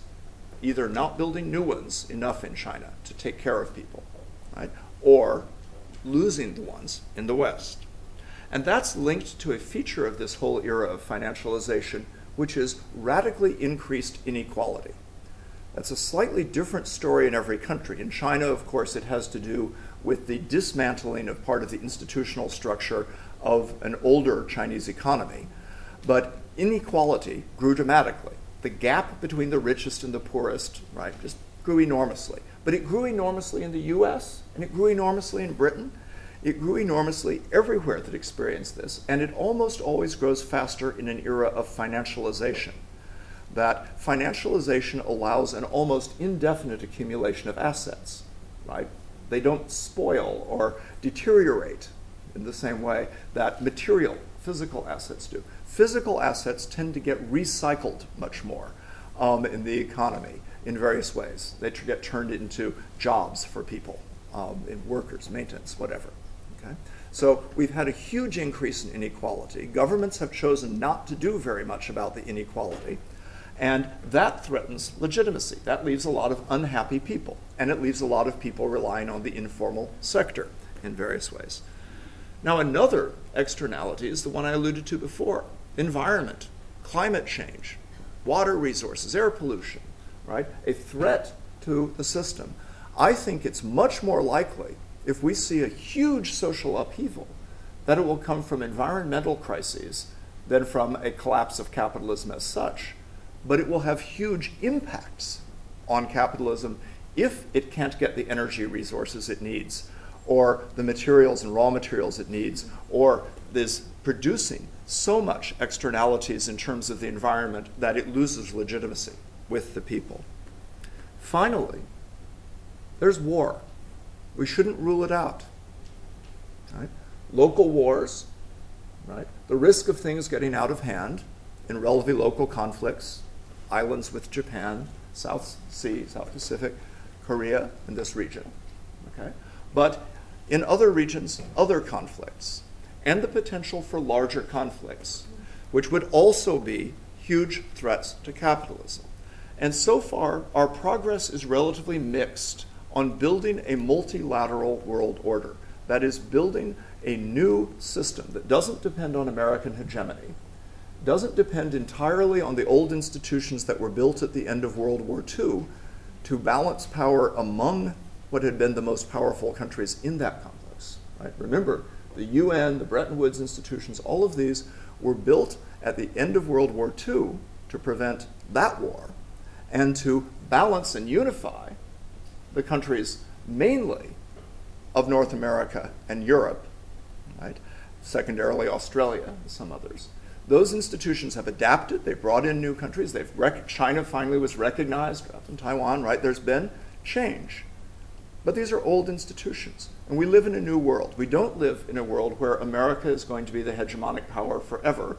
either not building new ones enough in China to take care of people, right, or losing the ones in the West. And that's linked to a feature of this whole era of financialization, which is radically increased inequality. That's a slightly different story in every country. In China, of course, it has to do with the dismantling of part of the institutional structure of an older Chinese economy. But inequality grew dramatically. The gap between the richest and the poorest, right, just grew enormously. But it grew enormously in the US, and it grew enormously in Britain. It grew enormously everywhere that experienced this, and it almost always grows faster in an era of financialization. That financialization allows an almost indefinite accumulation of assets, right? They don't spoil or deteriorate in the same way that material, physical assets do. Physical assets tend to get recycled much more um, in the economy in various ways. They get turned into jobs for people, um, in workers, maintenance, whatever. Okay? So we've had a huge increase in inequality. Governments have chosen not to do very much about the inequality. And that threatens legitimacy. That leaves a lot of unhappy people. And it leaves a lot of people relying on the informal sector in various ways. Now, another externality is the one I alluded to before environment, climate change, water resources, air pollution, right? A threat to the system. I think it's much more likely if we see a huge social upheaval that it will come from environmental crises than from a collapse of capitalism as such. But it will have huge impacts on capitalism if it can't get the energy resources it needs, or the materials and raw materials it needs, or is producing so much externalities in terms of the environment that it loses legitimacy with the people. Finally, there's war. We shouldn't rule it out. Right? Local wars, right? The risk of things getting out of hand in relatively local conflicts, islands with Japan, South Sea, South Pacific, Korea, and this region. Okay? But in other regions, other conflicts, and the potential for larger conflicts, which would also be huge threats to capitalism. And so far, our progress is relatively mixed on building a multilateral world order. That is, building a new system that doesn't depend on American hegemony, doesn't depend entirely on the old institutions that were built at the end of World War II to balance power among what had been the most powerful countries in that complex. Right? Remember, the UN, the Bretton Woods institutions, all of these were built at the end of World War II to prevent that war and to balance and unify the countries mainly of North America and Europe, right? secondarily Australia and some others. Those institutions have adapted. They've brought in new countries. They've rec- China finally was recognized, in Taiwan, right? There's been change. But these are old institutions. And we live in a new world. We don't live in a world where America is going to be the hegemonic power forever,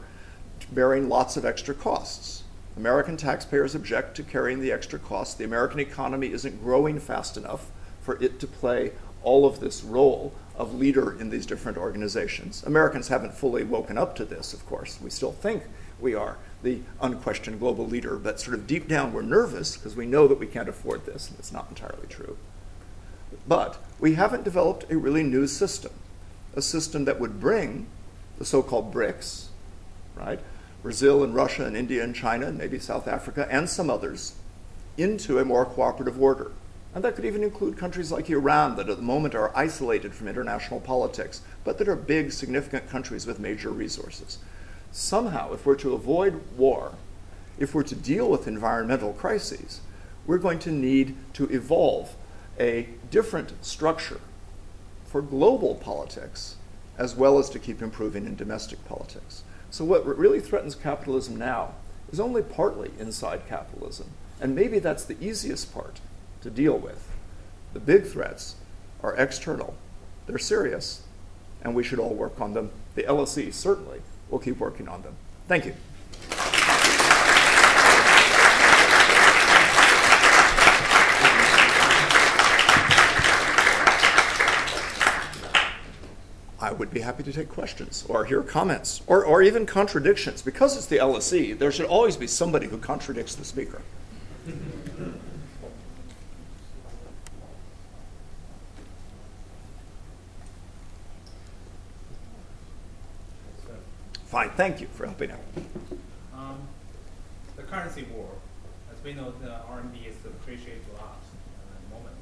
bearing lots of extra costs. American taxpayers object to carrying the extra costs. The American economy isn't growing fast enough for it to play all of this role of leader in these different organizations. Americans haven't fully woken up to this, of course. We still think we are the unquestioned global leader, but sort of deep down we're nervous because we know that we can't afford this, and it's not entirely true. But we haven't developed a really new system, a system that would bring the so called BRICS, right? Brazil and Russia and India and China and maybe South Africa and some others into a more cooperative order. And that could even include countries like Iran that at the moment are isolated from international politics, but that are big, significant countries with major resources. Somehow, if we're to avoid war, if we're to deal with environmental crises, we're going to need to evolve a different structure for global politics as well as to keep improving in domestic politics. So, what really threatens capitalism now is only partly inside capitalism. And maybe that's the easiest part to deal with. The big threats are external, they're serious, and we should all work on them. The LSE certainly will keep working on them. Thank you. I would be happy to take questions or hear comments or, or even contradictions. Because it's the LSE, there should always be somebody who contradicts the speaker. Fine, thank you for helping out. Um, the currency war, as we know, the RMB is appreciated a lot uh, at the moment,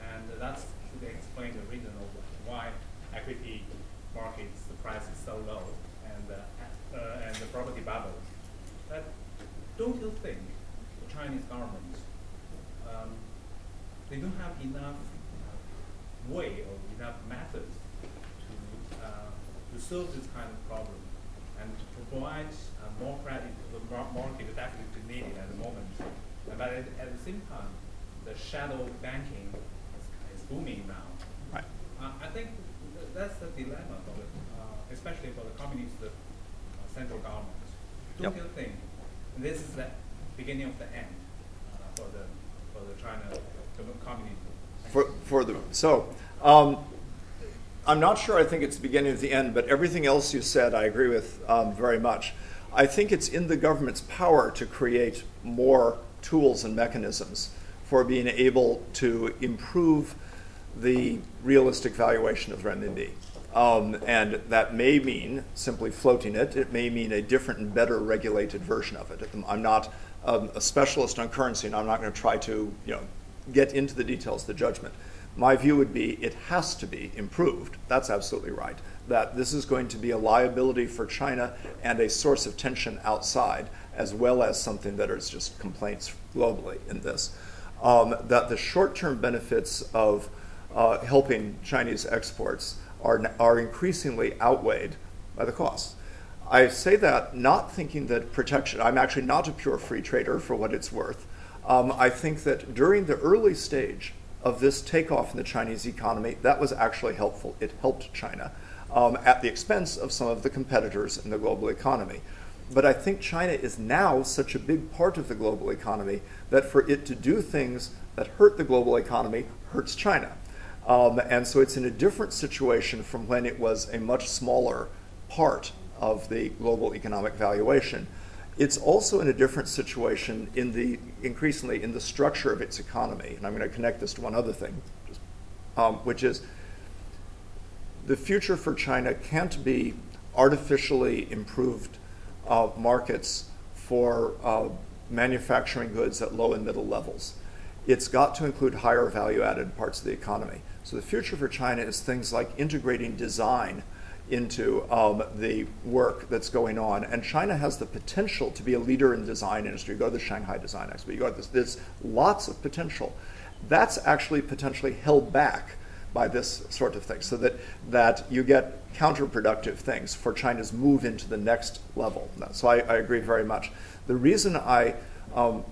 and that's to explain the reason of why equity markets the price is so low and uh, uh, and the property bubble. But don't you think the Chinese government um, they don't have enough uh, way or enough methods to uh, to solve this kind of problem and to provide uh, more credit to the market definitely needed at the moment. But at, at, the same time, the shadow banking is, is booming now. Right. Uh, I think th that's the dilemma for the, uh, especially for the communist uh, central government. Don't Yep. you think this is the beginning of the end uh, for the for the China the communism? For, for the, so, um, I'm not sure I think it's the beginning of the end, but everything else you said I agree with um, very much. I think it's in the government's power to create more tools and mechanisms for being able to improve the realistic valuation of renminbi. Um, and that may mean simply floating it. It may mean a different and better regulated version of it. I'm not um, a specialist on currency, and I'm not going to try to, you know, get into the details of the judgment. My view would be it has to be improved. That's absolutely right. That this is going to be a liability for China and a source of tension outside, as well as something that is just complaints globally in this. Um, that the short term benefits of uh, helping Chinese exports are, increasingly outweighed by the costs. I say that not thinking that protection, I'm actually not a pure free trader for what it's worth. Um, I think that during the early stage of this takeoff in the Chinese economy, that was actually helpful. It helped China um, at the expense of some of the competitors in the global economy. But I think China is now such a big part of the global economy that for it to do things that hurt the global economy hurts China. Um, and so it's in a different situation from when it was a much smaller part of the global economic valuation. It's also in a different situation in the increasingly in the structure of its economy. And I'm going to connect this to one other thing, um, which is the future for China can't be artificially improved uh, markets for uh, manufacturing goods at low and middle levels. It's got to include higher value added parts of the economy. So the future for China is things like integrating design into um, the work that's going on. And China has the potential to be a leader in the design industry. You go to the Shanghai Design Expo, you go to this, there's lots of potential. That's actually potentially held back by this sort of thing, so that, that you get counterproductive things for China's move into the next level. So I, I agree very much. The reason I um,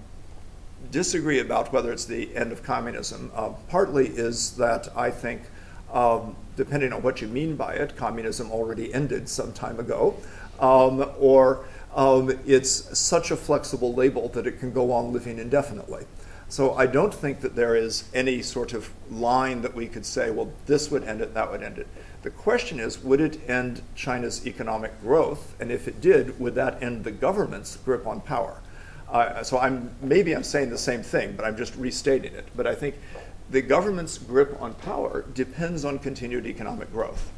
disagree about whether it's the end of communism uh, partly is that I think, um, depending on what you mean by it, communism already ended some time ago, um, or um, it's such a flexible label that it can go on living indefinitely. So I don't think that there is any sort of line that we could say, well, this would end it, that would end it. The question is, would it end China's economic growth? And if it did, would that end the government's grip on power? So I'm maybe I'm saying the same thing, but I'm just restating it. But I think the government's grip on power depends on continued economic growth.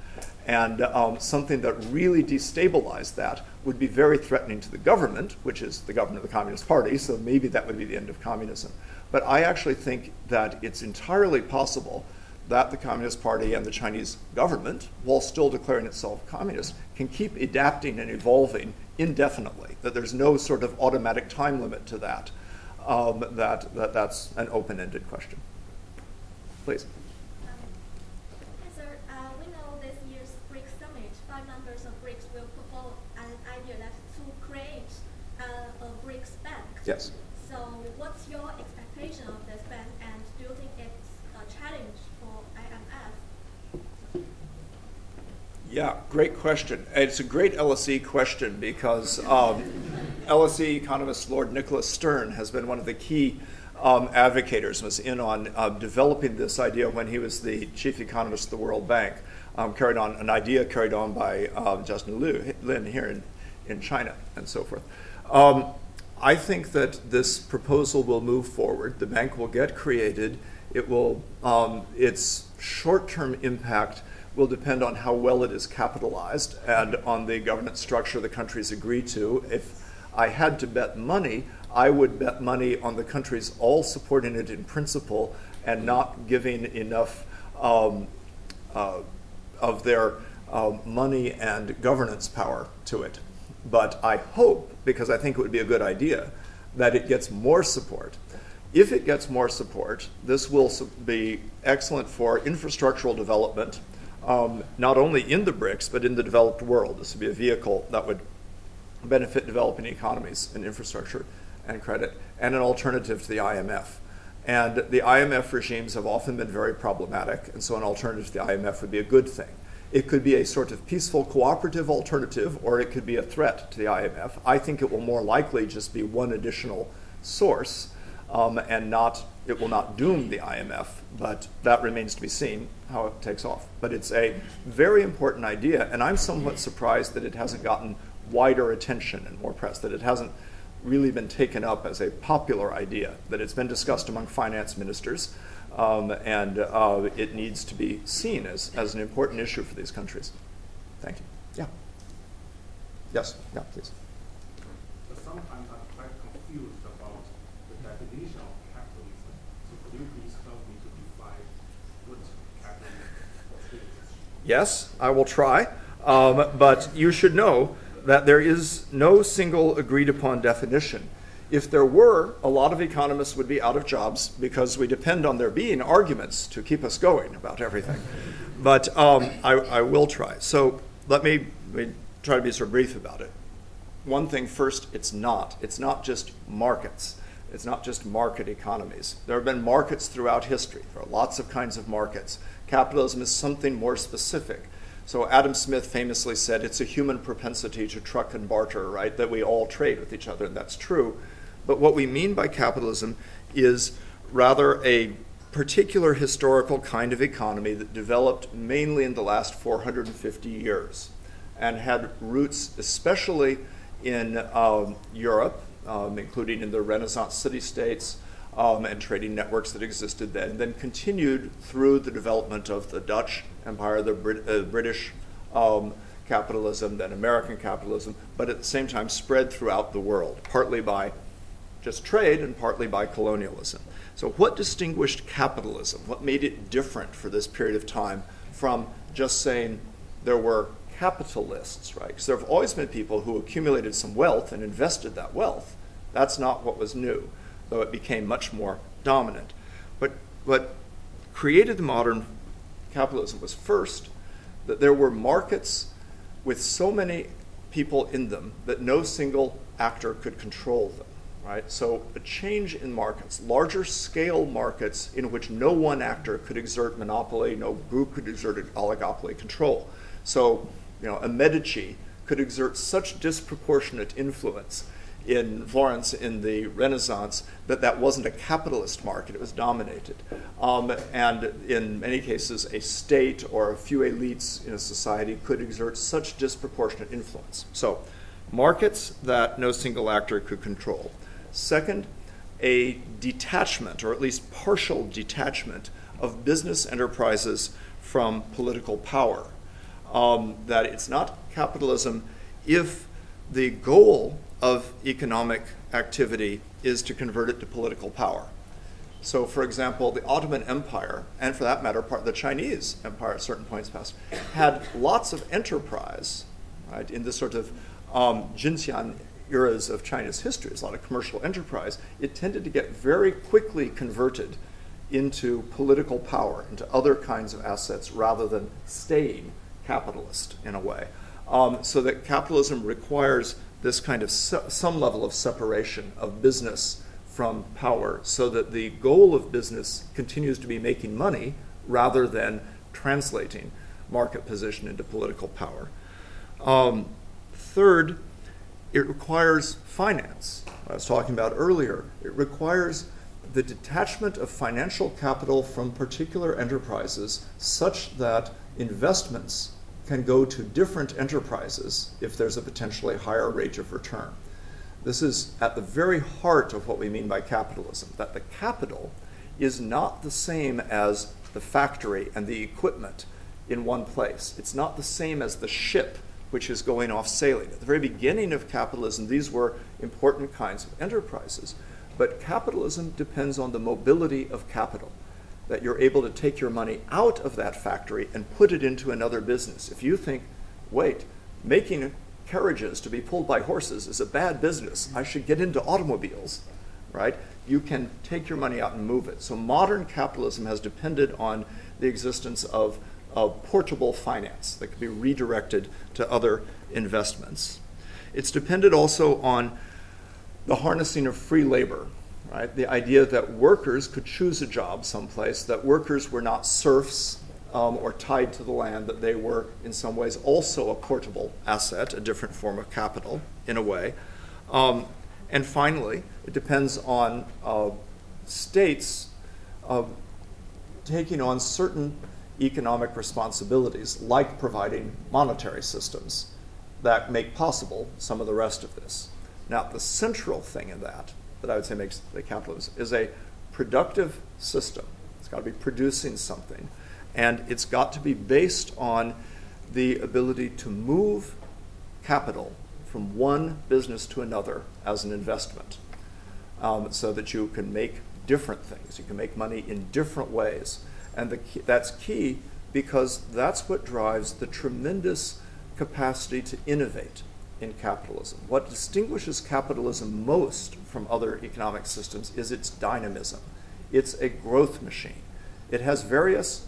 And um, something that really destabilized that would be very threatening to the government, which is the government of the Communist Party, so maybe that would be the end of communism. But I actually think that it's entirely possible that the Communist Party and the Chinese government, while still declaring itself communist, can keep adapting and evolving indefinitely, that there's no sort of automatic time limit to that, um, that, that that's an open ended question. Please. Hi, sir. Uh, we know this year's BRICS summit, five members of BRICS will put forward an idea that to create uh, a BRICS bank. Yes. So, what's your expectation of this bank, and do you think it's a challenge for IMF? Yeah, great question. It's a great LSE question because um, LSE economist Lord Nicholas Stern has been one of the key um, advocators, was in on uh, developing this idea when he was the chief economist of the World Bank, um, carried on an idea carried on by uh, Justin Liu, Lin here in, in China and so forth. Um, I think that this proposal will move forward. The bank will get created. It will, um, its short-term impact will depend on how well it is capitalized and on the governance structure the countries agree to. If I had to bet money, I would bet money on the countries all supporting it in principle and not giving enough um, uh, of their uh, money and governance power to it. But I hope, because I think it would be a good idea, that it gets more support. If it gets more support, this will be excellent for infrastructural development, um, not only in the BRICS, but in the developed world. This would be a vehicle that would benefit developing economies and infrastructure and credit, and an alternative to the IMF. And the IMF regimes have often been very problematic, and so an alternative to the IMF would be a good thing. It could be a sort of peaceful cooperative alternative, or it could be a threat to the IMF. I think it will more likely just be one additional source, um, and not it will not doom the IMF, but that remains to be seen how it takes off. But it's a very important idea, and I'm somewhat surprised that it hasn't gotten wider attention and more press, that it hasn't really been taken up as a popular idea, that it's been discussed among finance ministers, um, and uh, it needs to be seen as, as an important issue for these countries. Thank you. Yeah. Yes, yeah, please. But sometimes I'm quite confused about the definition of capitalism. So could you please help me to define what capitalism is? Yes, I will try. Um, but you should know that there is no single agreed upon definition. If there were, a lot of economists would be out of jobs because we depend on there being arguments to keep us going about everything. But um, I, I, will try. So let me, let me try to be sort of brief about it. One thing first, it's not. It's not just markets. It's not just market economies. There have been markets throughout history. There are lots of kinds of markets. Capitalism is something more specific. So Adam Smith famously said it's a human propensity to truck and barter, right? That we all trade with each other, and that's true. But what we mean by capitalism is rather a particular historical kind of economy that developed mainly in the last 450 years and had roots especially in um, Europe, um, including in the Renaissance city states um, and trading networks that existed then, and then continued through the development of the Dutch Empire, the Brit- uh, British um, capitalism, then American capitalism, but at the same time spread throughout the world, partly by just trade and partly by colonialism. So, what distinguished capitalism? What made it different for this period of time from just saying there were capitalists, right? Because there have always been people who accumulated some wealth and invested that wealth. That's not what was new, though it became much more dominant. But what created the modern capitalism was first that there were markets with so many people in them that no single actor could control them. Right? So a change in markets, larger scale markets in which no one actor could exert monopoly, no group could exert oligopoly control. So, you know, a Medici could exert such disproportionate influence in Florence in the Renaissance that that wasn't a capitalist market, it was dominated. Um, and in many cases, a state or a few elites in a society could exert such disproportionate influence. So, markets that no single actor could control. Second, a detachment, or at least partial detachment, of business enterprises from political power. Um, that it's not capitalism if the goal of economic activity is to convert it to political power. So, for example, the Ottoman Empire, and for that matter, part the Chinese Empire at certain points past, had lots of enterprise, right, in this sort of um, Jinxian eras of China's history. There's a lot of commercial enterprise. It tended to get very quickly converted into political power, into other kinds of assets, rather than staying capitalist in a way. Um, so that capitalism requires this kind of se- some level of separation of business from power so that the goal of business continues to be making money rather than translating market position into political power. Um, third, it requires finance. I was talking about earlier. It requires the detachment of financial capital from particular enterprises such that investments can go to different enterprises if there's a potentially higher rate of return. This is at the very heart of what we mean by capitalism that the capital is not the same as the factory and the equipment in one place. It's not the same as the ship which is going off sailing. At the very beginning of capitalism, these were important kinds of enterprises. But capitalism depends on the mobility of capital, that you're able to take your money out of that factory and put it into another business. If you think, wait, making carriages to be pulled by horses is a bad business, I should get into automobiles, right? You can take your money out and move it. So modern capitalism has depended on the existence of, of portable finance that can be redirected to other investments. It's depended also on the harnessing of free labor, right? The idea that workers could choose a job someplace, that workers were not serfs um, or tied to the land, that they were in some ways also a portable asset, a different form of capital in a way. Um, and finally, it depends on uh, states uh, taking on certain economic responsibilities, like providing monetary systems that make possible some of the rest of this. Now, the central thing in that, that I would say makes the capitalism, is a productive system. It's got to be producing something. And it's got to be based on the ability to move capital from one business to another as an investment um, so that you can make different things. You can make money in different ways. And key, that's key because that's what drives the tremendous capacity to innovate in capitalism. What distinguishes capitalism most from other economic systems is its dynamism. It's a growth machine. It has various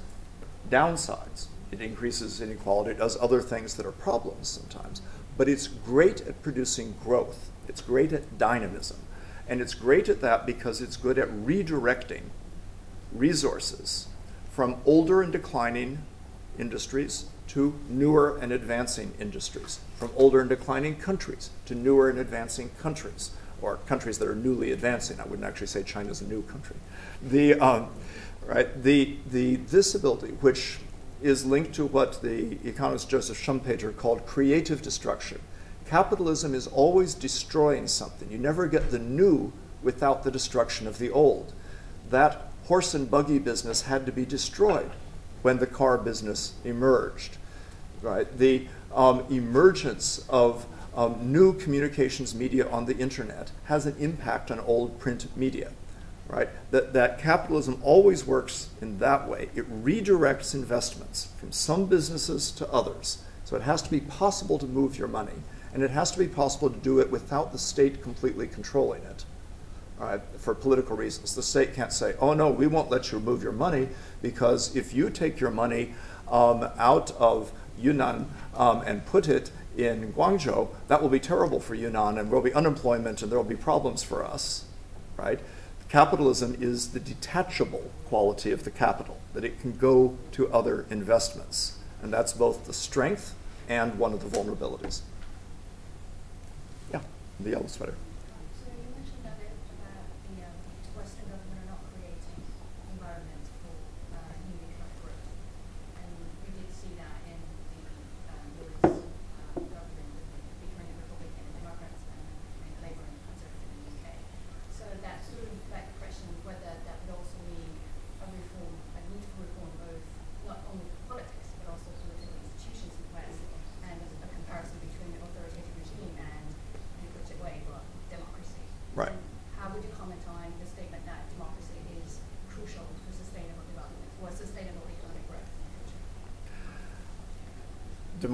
downsides. It increases inequality, it does other things that are problems sometimes. But it's great at producing growth, it's great at dynamism. And it's great at that because it's good at redirecting resources from older and declining industries to newer and advancing industries, from older and declining countries to newer and advancing countries, or countries that are newly advancing. I wouldn't actually say China's a new country. The, um, right, the, the, this ability, which is linked to what the economist Joseph Schumpeter called creative destruction. Capitalism is always destroying something. You never get the new without the destruction of the old. That horse and buggy business had to be destroyed when the car business emerged. Right? The um, emergence of um, new communications media on the internet has an impact on old print media. Right? That, that capitalism always works in that way. It redirects investments from some businesses to others. So it has to be possible to move your money, and it has to be possible to do it without the state completely controlling it right, for political reasons. The state can't say, oh no, we won't let you move your money because if you take your money um, out of Yunnan um, and put it in Guangzhou, that will be terrible for Yunnan and there will be unemployment and there will be problems for us, right? Capitalism is the detachable quality of the capital, that it can go to other investments. And that's both the strength and one of the vulnerabilities. Yeah, the yellow sweater.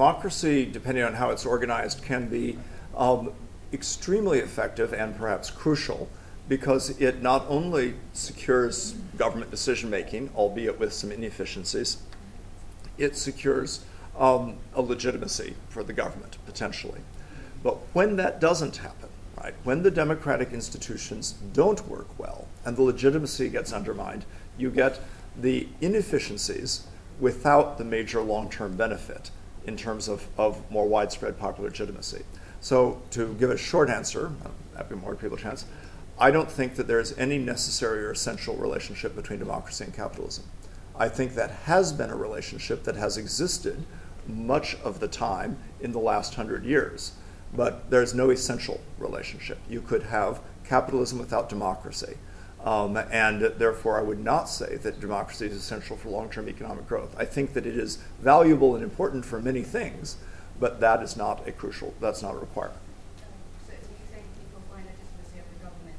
Democracy, depending on how it's organized, can be um, extremely effective and perhaps crucial because it not only secures government decision making, albeit with some inefficiencies, it secures um, a legitimacy for the government, potentially. But when that doesn't happen, right, when the democratic institutions don't work well and the legitimacy gets undermined, you get the inefficiencies without the major long term benefit in terms of, of more widespread popular legitimacy. So, to give a short answer, happy more people a chance, I don't think that there is any necessary or essential relationship between democracy and capitalism. I think that has been a relationship that has existed much of the time in the last hundred years, but there's no essential relationship. You could have capitalism without democracy. Um, and therefore, I would not say that democracy is essential for long term economic growth. I think that it is valuable and important for many things, but that is not a crucial, that's not a requirement. So, so you say people find legitimacy of the government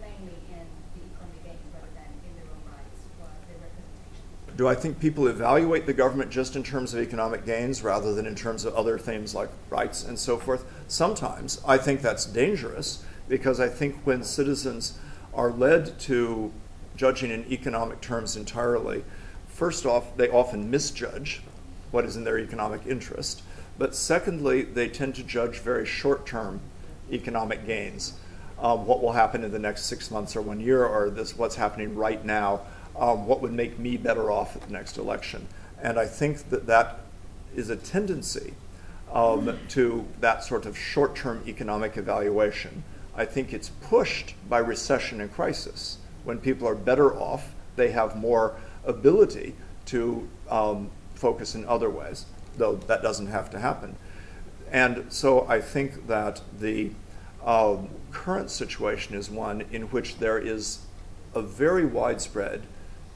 mainly in the economic gain rather than in their own rights or their representation? Do I think people evaluate the government just in terms of economic gains rather than in terms of other things like rights and so forth? Sometimes. I think that's dangerous because I think when citizens are led to judging in economic terms entirely, first off, they often misjudge what is in their economic interest. But secondly, they tend to judge very short term economic gains. Um, what will happen in the next six months or one year, or this, what's happening right now, um, what would make me better off at the next election. And I think that that is a tendency um, to that sort of short term economic evaluation. I think it's pushed by recession and crisis. When people are better off, they have more ability to um, focus in other ways though that doesn't have to happen. And so I think that the uh, current situation is one in which there is a very widespread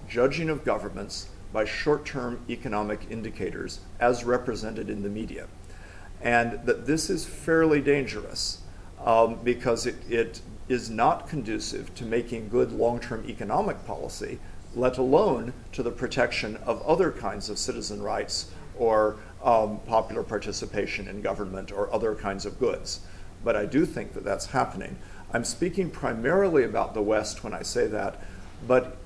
judging of governments by short term economic indicators as represented in the media. And that this is fairly dangerous um, because it, it is not conducive to making good long term economic policy, let alone to the protection of other kinds of citizen rights or um, popular participation in government or other kinds of goods. But I do think that that's happening. I'm speaking primarily about the West when I say that, but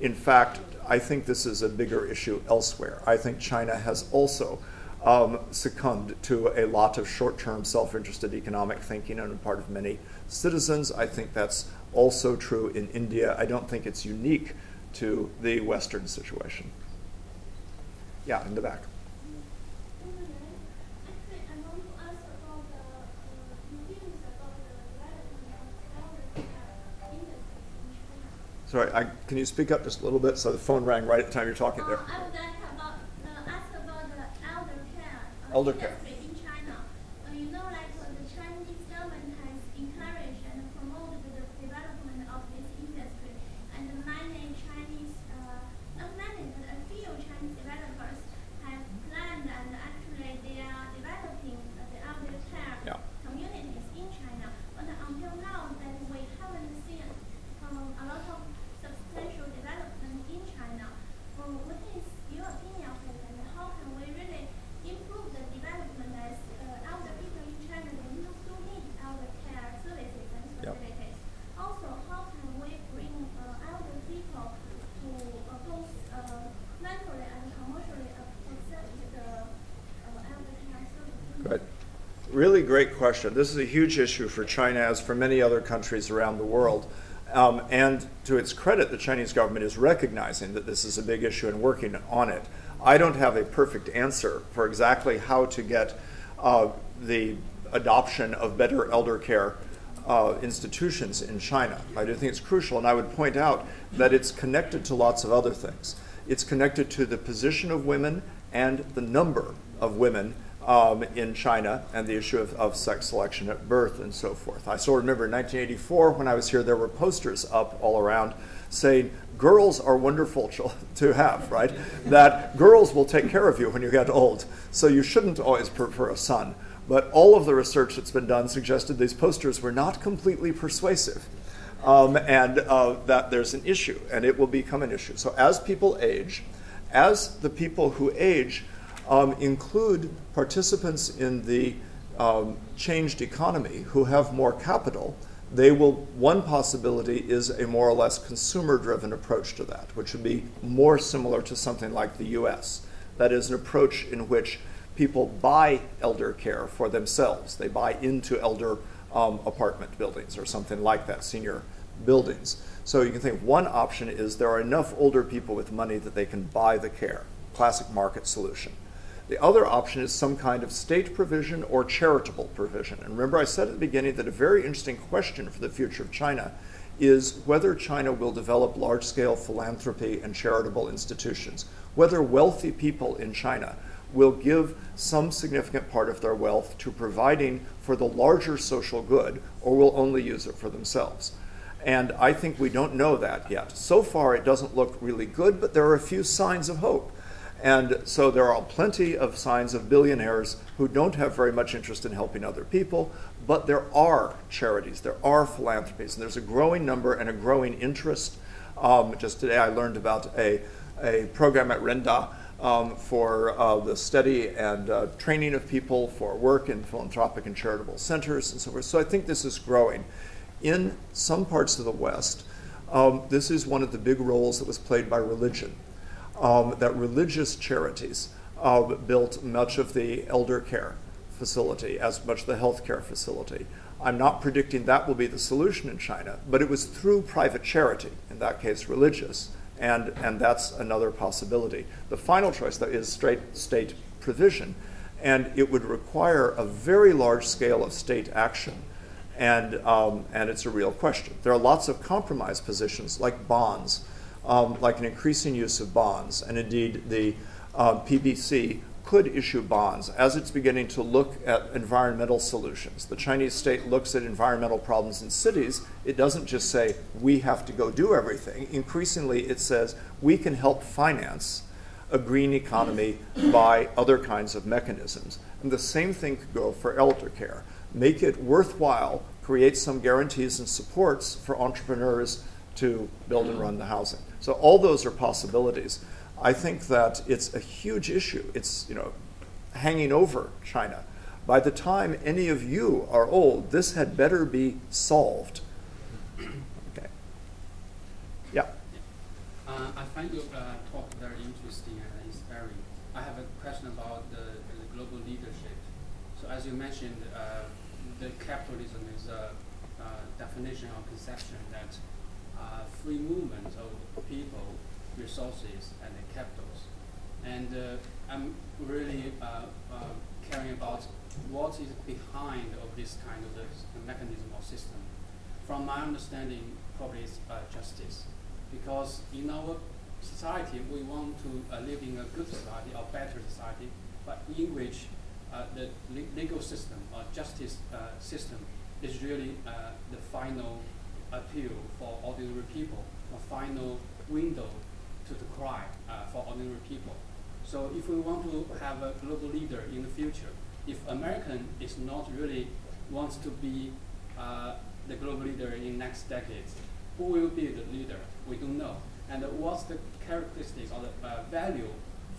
in fact, I think this is a bigger issue elsewhere. I think China has also um, succumbed to a lot of short term self interested economic thinking on the part of many citizens. I think that's also true in India. I don't think it's unique to the Western situation. Yeah, in the back. Sorry, I, can you speak up just a little bit? So the phone rang right at the time you're talking there. Uh, I would like about, uh, ask about the elder care. uh, Elder care. industry In China, uh, you know, like uh, the Chinese government has encouraged and promoted the development of this industry, and many Chinese, uh, not many, but a few Chinese developers have planned and actually they are developing uh, the elder care Yeah. communities in China. But until now, that we haven't seen um, a lot of substantial development in China. Um, what is your opinion of it, and how can we really improve the development as uh, elder people in China they do do need elder care services and Yep. facilities? Also, how can we bring uh, elder people to uh, both uh, mentally and commercially uh, accept the uh, elder care services? Good. Really great question. This is a huge issue for China, as for many other countries around the world. Um, and to its credit, the Chinese government is recognizing that this is a big issue and working on it. I don't have a perfect answer for exactly how to get uh, the adoption of better elder care uh, institutions in China. I do think it's crucial, and I would point out that it's connected to lots of other things. It's connected to the position of women and the number of women um, in China and the issue of, of sex selection at birth and so forth. I still remember in 1984 when I was here, there were posters up all around saying, Girls are wonderful to have, right? that girls will take care of you when you get old, so you shouldn't always prefer a son. But all of the research that's been done suggested these posters were not completely persuasive. Um, and uh, that there's an issue, and it will become an issue. So, as people age, as the people who age um, include participants in the um, changed economy who have more capital, they will. One possibility is a more or less consumer driven approach to that, which would be more similar to something like the US. That is, an approach in which people buy elder care for themselves, they buy into elder um, apartment buildings or something like that, senior buildings. So you can think one option is there are enough older people with money that they can buy the care, classic market solution. The other option is some kind of state provision or charitable provision. And remember, I said at the beginning that a very interesting question for the future of China is whether China will develop large scale philanthropy and charitable institutions, whether wealthy people in China will give some significant part of their wealth to providing for the larger social good or will only use it for themselves. And I think we don't know that yet. So far, it doesn't look really good, but there are a few signs of hope. And so there are plenty of signs of billionaires who don't have very much interest in helping other people, but there are charities, there are philanthropies, and there's a growing number and a growing interest. Um, just today I learned about a, a program at Renda um, for uh, the study and uh, training of people for work in philanthropic and charitable centers and so forth. So I think this is growing. In some parts of the West, um, this is one of the big roles that was played by religion um, that religious charities uh, built much of the elder care facility, as much the healthcare facility. I'm not predicting that will be the solution in China, but it was through private charity, in that case religious, and, and that's another possibility. The final choice, though, is straight state provision, and it would require a very large scale of state action. And, um, and it's a real question. There are lots of compromise positions, like bonds, um, like an increasing use of bonds. And indeed, the uh, PBC could issue bonds as it's beginning to look at environmental solutions. The Chinese state looks at environmental problems in cities. It doesn't just say, we have to go do everything. Increasingly, it says, we can help finance a green economy by other kinds of mechanisms. And the same thing could go for elder care. Make it worthwhile, create some guarantees and supports for entrepreneurs to build and run the housing. So all those are possibilities. I think that it's a huge issue. It's you know hanging over China. By the time any of you are old, this had better be solved. Okay. Yeah. Uh, I find your uh, talk very interesting and inspiring. I have a question about the, the global leadership. So as you mentioned, uh, the capitalism is a, a definition or conception that uh, free movement of people, resources, and capitals. And uh, I'm really uh, uh, caring about what is behind of this kind of mechanism or system. From my understanding, probably it's justice. Because in our society, we want to uh, live in a good society or better society, but in which uh, the legal system or justice uh, system is really the final appeal for ordinary people, a final window to the cry uh, for ordinary people. So if we want to have a global leader in the future, if American is not really wants to be uh, the global leader in next decades, who will be the leader? We don't know. And what's the characteristics or the uh, value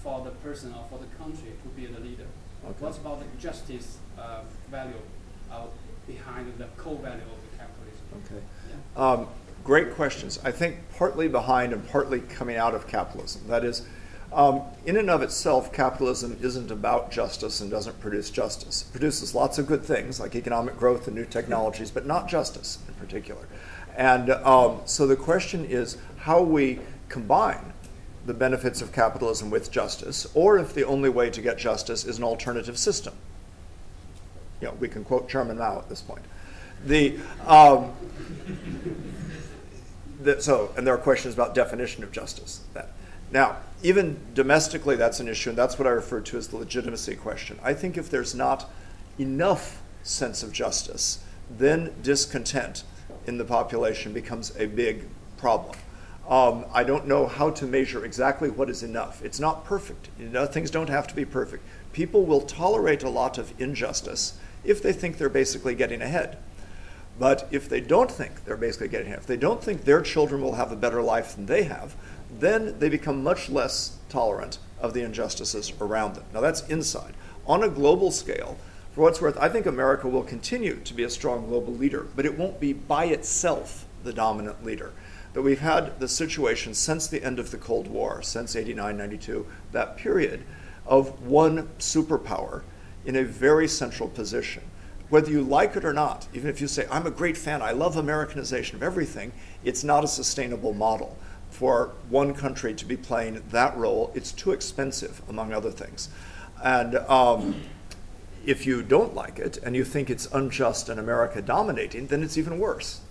for the person or for the country to be the leader? Okay. What's about the justice uh, value uh, behind the core value of? Okay. Um, great questions. I think partly behind and partly coming out of capitalism. That is, um, in and of itself, capitalism isn't about justice and doesn't produce justice. It produces lots of good things like economic growth and new technologies, but not justice in particular. And um, so the question is how we combine the benefits of capitalism with justice, or if the only way to get justice is an alternative system. You know, we can quote Chairman Mao at this point. The, um, the, so, and there are questions about definition of justice. That. Now, even domestically, that's an issue, and that's what I refer to as the legitimacy question. I think if there's not enough sense of justice, then discontent in the population becomes a big problem. Um, I don't know how to measure exactly what is enough. It's not perfect. You know, things don't have to be perfect. People will tolerate a lot of injustice if they think they're basically getting ahead. But if they don't think they're basically getting ahead, if they don't think their children will have a better life than they have, then they become much less tolerant of the injustices around them. Now, that's inside. On a global scale, for what's worth, I think America will continue to be a strong global leader, but it won't be by itself the dominant leader. That we've had the situation since the end of the Cold War, since 89, 92, that period of one superpower in a very central position. Whether you like it or not, even if you say, I'm a great fan, I love Americanization of everything, it's not a sustainable model for one country to be playing that role. It's too expensive, among other things. And um, if you don't like it and you think it's unjust and America dominating, then it's even worse,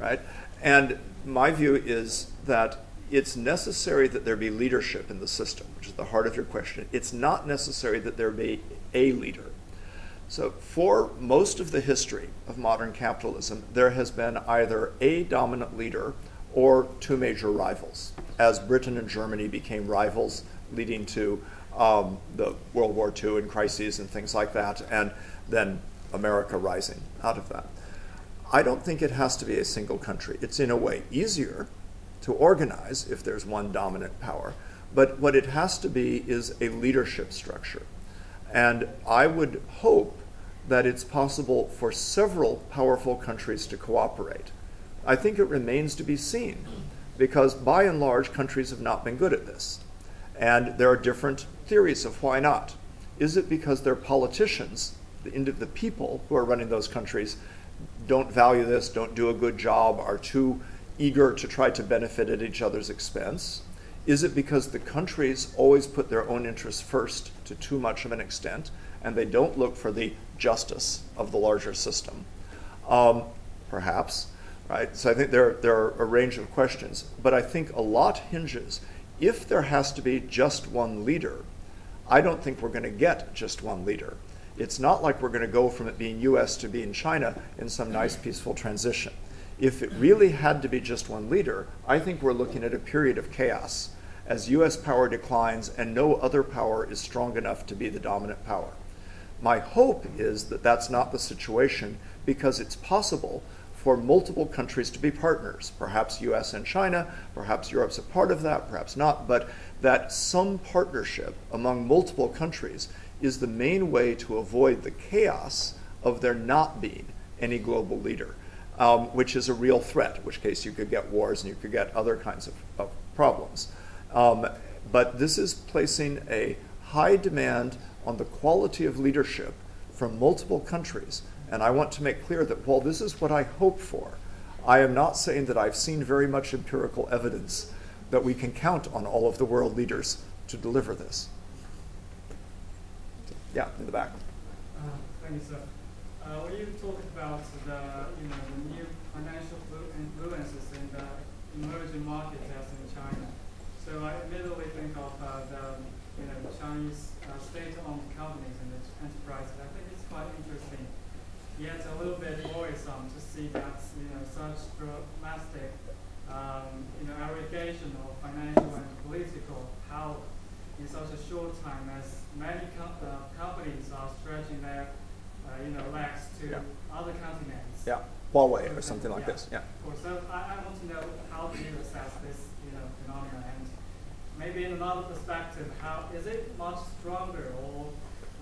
right? And my view is that it's necessary that there be leadership in the system, which is the heart of your question. It's not necessary that there be a leader. So, for most of the history of modern capitalism, there has been either a dominant leader or two major rivals. As Britain and Germany became rivals leading to um, the World War II and crises and things like that, and then America rising out of that. I don't think it has to be a single country. It's in a way easier to organize if there's one dominant power, but what it has to be is a leadership structure. And I would hope that it's possible for several powerful countries to cooperate. I think it remains to be seen because by and large, countries have not been good at this. And there are different theories of why not. Is it because their politicians, the, the people who are running those countries, don't value this, don't do a good job, are too eager to try to benefit at each other's expense? Is it because the countries always put their own interests first to too much of an extent, and they don't look for the justice of the larger system? Um, perhaps, right? So I think there, there are a range of questions, but I think a lot hinges. If there has to be just one leader, I don't think we're going to get just one leader. It's not like we're going to go from it being US to being China in some nice, peaceful transition. If it really had to be just one leader, I think we're looking at a period of chaos as US power declines and no other power is strong enough to be the dominant power. My hope is that that's not the situation because it's possible for multiple countries to be partners, perhaps US and China, perhaps Europe's a part of that, perhaps not, but that some partnership among multiple countries is the main way to avoid the chaos of there not being any global leader, um, which is a real threat, in which case you could get wars and you could get other kinds of, of problems. Um, but this is placing a high demand on the quality of leadership from multiple countries. And I want to make clear that while this is what I hope for, I am not saying that I've seen very much empirical evidence that we can count on all of the world leaders to deliver this. Yeah, in the back. Uh, thank you, sir. Uh, when you talked about the, you know, the new financial influences in the emerging markets so I immediately think of uh, the you know, Chinese uh, state-owned companies and enterprises. I think it's quite interesting, yet a little bit worrisome to see that you know such dramatic um, you know aggregation of financial and political power in such a short time as many com uh, companies are stretching their uh, you know legs to yeah. other continents. Yeah, Huawei or something like yeah. this. Yeah. So I, I want to know how do you assess this you know phenomenon and maybe in another perspective, how is it much stronger or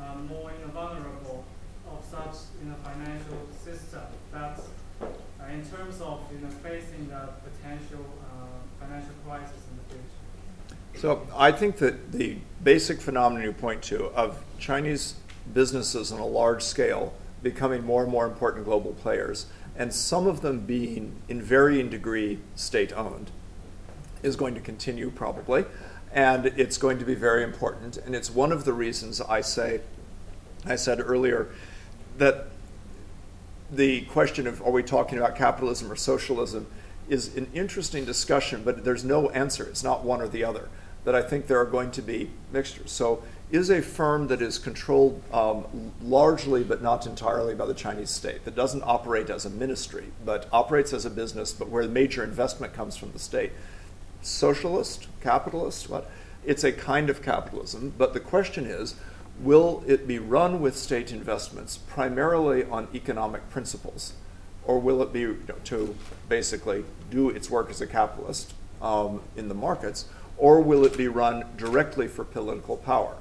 um, more know, vulnerable of such you know, financial system that uh, in terms of you know, facing the potential uh, financial crisis in the future? So I think that the basic phenomenon you point to of Chinese businesses on a large scale becoming more and more important global players, and some of them being in varying degree state owned, is going to continue probably, and it's going to be very important. And it's one of the reasons I say, I said earlier, that the question of are we talking about capitalism or socialism is an interesting discussion, but there's no answer. It's not one or the other. That I think there are going to be mixtures. So, is a firm that is controlled um, largely but not entirely by the Chinese state, that doesn't operate as a ministry, but operates as a business, but where major investment comes from the state, socialist, capitalist, what? It's a kind of capitalism, but the question is will it be run with state investments primarily on economic principles? Or will it be you know, to basically do its work as a capitalist um, in the markets? Or will it be run directly for political power?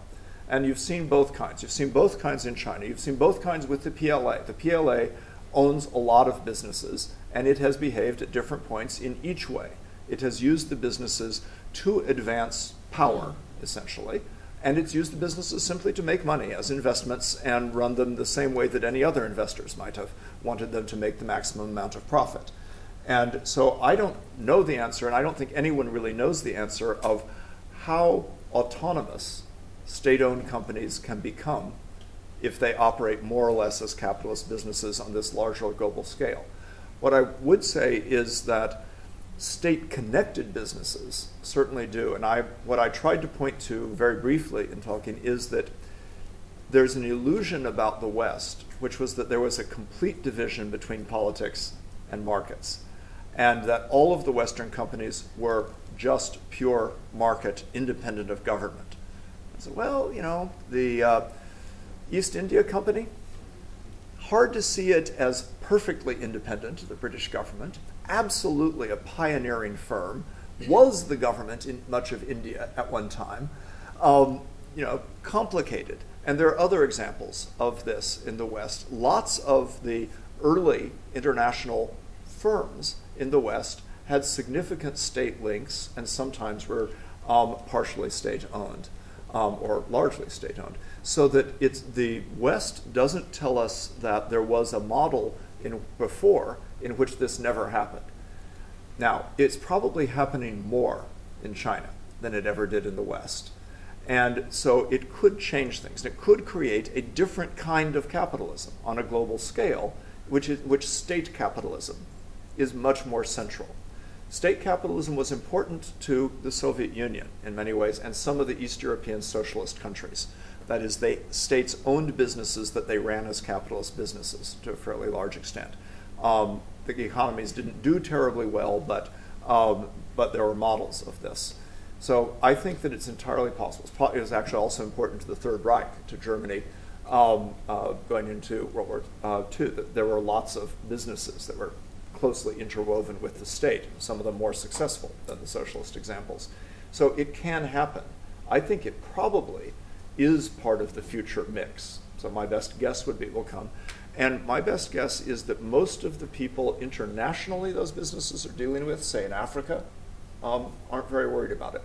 And you've seen both kinds. You've seen both kinds in China. You've seen both kinds with the PLA. The PLA owns a lot of businesses, and it has behaved at different points in each way. It has used the businesses to advance power, essentially, and it's used the businesses simply to make money as investments and run them the same way that any other investors might have wanted them to make the maximum amount of profit. And so I don't know the answer, and I don't think anyone really knows the answer of how autonomous state owned companies can become if they operate more or less as capitalist businesses on this larger global scale. What I would say is that state connected businesses certainly do. And I, what I tried to point to very briefly in talking is that there's an illusion about the West, which was that there was a complete division between politics and markets. and that all of the Western companies were just pure market, independent of government. Said, well, you know, the uh, East India Company, hard to see it as perfectly independent of the British government, absolutely a pioneering firm, was the government in much of India at one time. Um, you know, complicated. And there are other examples of this in the West. Lots of the early international firms in the West had significant state links and sometimes were um, partially state owned um, or largely state owned. So that it's, the West doesn't tell us that there was a model in, before in which this never happened. Now, it's probably happening more in China than it ever did in the West. And so it could change things. It could create a different kind of capitalism on a global scale, which, is, which state capitalism is much more central. State capitalism was important to the Soviet Union in many ways and some of the East European socialist countries. That is, they, states owned businesses that they ran as capitalist businesses to a fairly large extent. Um, the economies didn't do terribly well, but, um, but there were models of this. So I think that it's entirely possible. It was actually also important to the Third Reich, to Germany, um, uh, going into World War uh, II, that there were lots of businesses that were closely interwoven with the state, some of them more successful than the socialist examples. So it can happen. I think it probably is part of the future mix. So my best guess would be it will come. And my best guess is that most of the people internationally those businesses are dealing with, say in Africa, um, aren't very worried about it.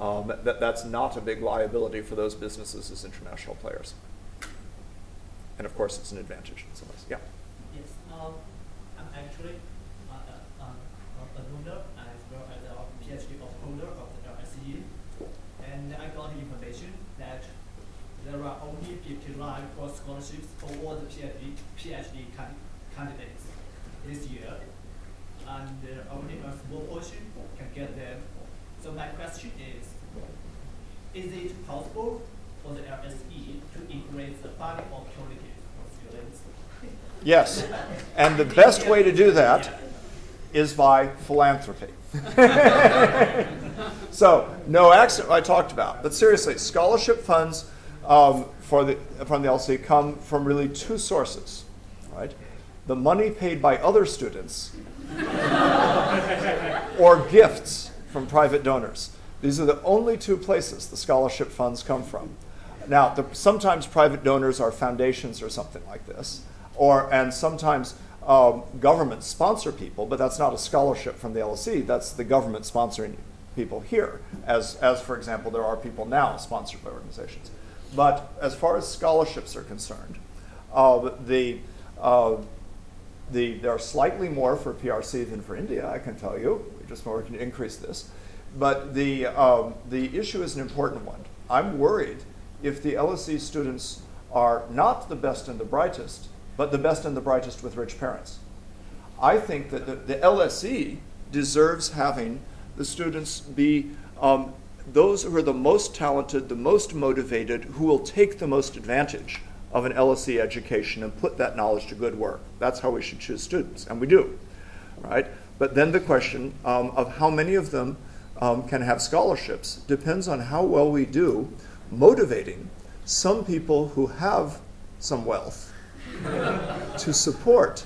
Um, that, that's not a big liability for those businesses as international players. And of course, it's an advantage in some ways. Yeah. Yes, um, I'm actually uh, uh, uh, a learner as well as a PhD holder of the LSE. And I got the information that there are only 59 for scholarships for all the PhD, PhD can, candidates this year. And uh, only a small portion can get them. So my question is, is it possible for the LSE to increase the funding opportunities for students? Yes. And the best way to do that is by philanthropy. so, no accident I talked about. But seriously, scholarship funds um, for the, from the LSE come from really two sources, right? The money paid by other students or gifts from private donors. These are the only two places the scholarship funds come from. Now, the, sometimes private donors are foundations or something like this, or and sometimes um, governments sponsor people, but that's not a scholarship from the LSE. That's the government sponsoring people here, as as for example, there are people now sponsored by organizations. But as far as scholarships are concerned, uh, the uh, the, there are slightly more for PRC than for India, I can tell you. We just working to increase this. But the, um, the issue is an important one. I'm worried if the LSE students are not the best and the brightest, but the best and the brightest with rich parents. I think that the, the LSE deserves having the students be um, those who are the most talented, the most motivated, who will take the most advantage of an LSE education and put that knowledge to good work. That's how we should choose students, and we do, right? But then the question um, of how many of them um, can have scholarships depends on how well we do motivating some people who have some wealth to support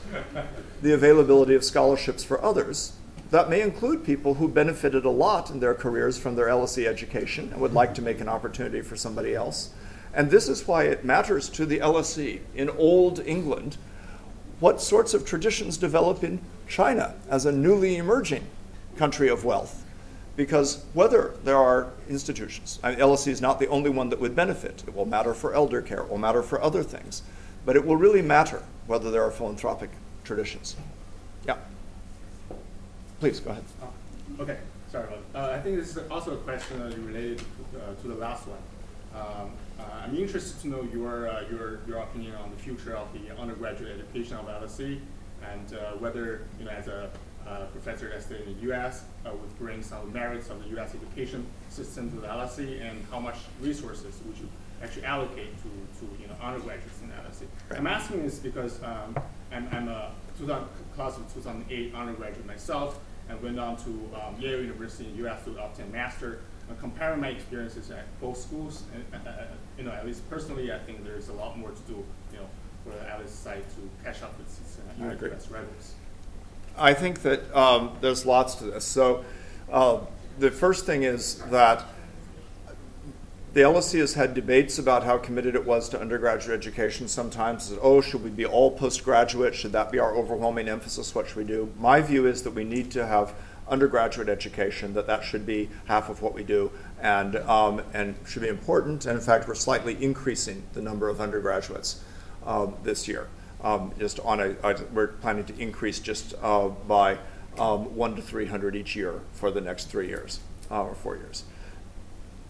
the availability of scholarships for others. That may include people who benefited a lot in their careers from their LSE education and would like to make an opportunity for somebody else. And this is why it matters to the LSE in Old England what sorts of traditions develop in China as a newly emerging country of wealth. Because whether there are institutions, I mean, LSE is not the only one that would benefit. It will matter for elder care, it will matter for other things. But it will really matter whether there are philanthropic traditions. Yeah. Please, go ahead. Oh, okay, sorry about uh, I think this is also a question uh, related to, uh, to the last one. Um, uh, I'm interested to know your, uh, your, your opinion on the future of the undergraduate education of LSE and uh, whether, you know, as a professor that in the U.S. would bring some merits of the U.S. education system to the LSE and how much resources would you actually allocate to, to you know undergraduates in LSE. Right. I'm asking this because um, I'm, I'm a 2000, class of 2008 undergraduate myself and went on to um, Yale University in the U.S. to obtain master. Uh, comparing my experiences at both schools, and, uh, uh, you know, at least personally, I think there's a lot more to do, you know, for the LSE side to catch up with its uh, I agree. US rivals. I think that um, there's lots to this. So, uh, the first thing is that the LSE has had debates about how committed it was to undergraduate education. Sometimes, that, oh, should we be all postgraduate? Should that be our overwhelming emphasis? What should we do? My view is that we need to have undergraduate education. That that should be half of what we do, and um, and should be important. And in fact, we're slightly increasing the number of undergraduates um, this year. Um, just on a, a, we're planning to increase just uh, by um, one to three hundred each year for the next three years uh, or four years.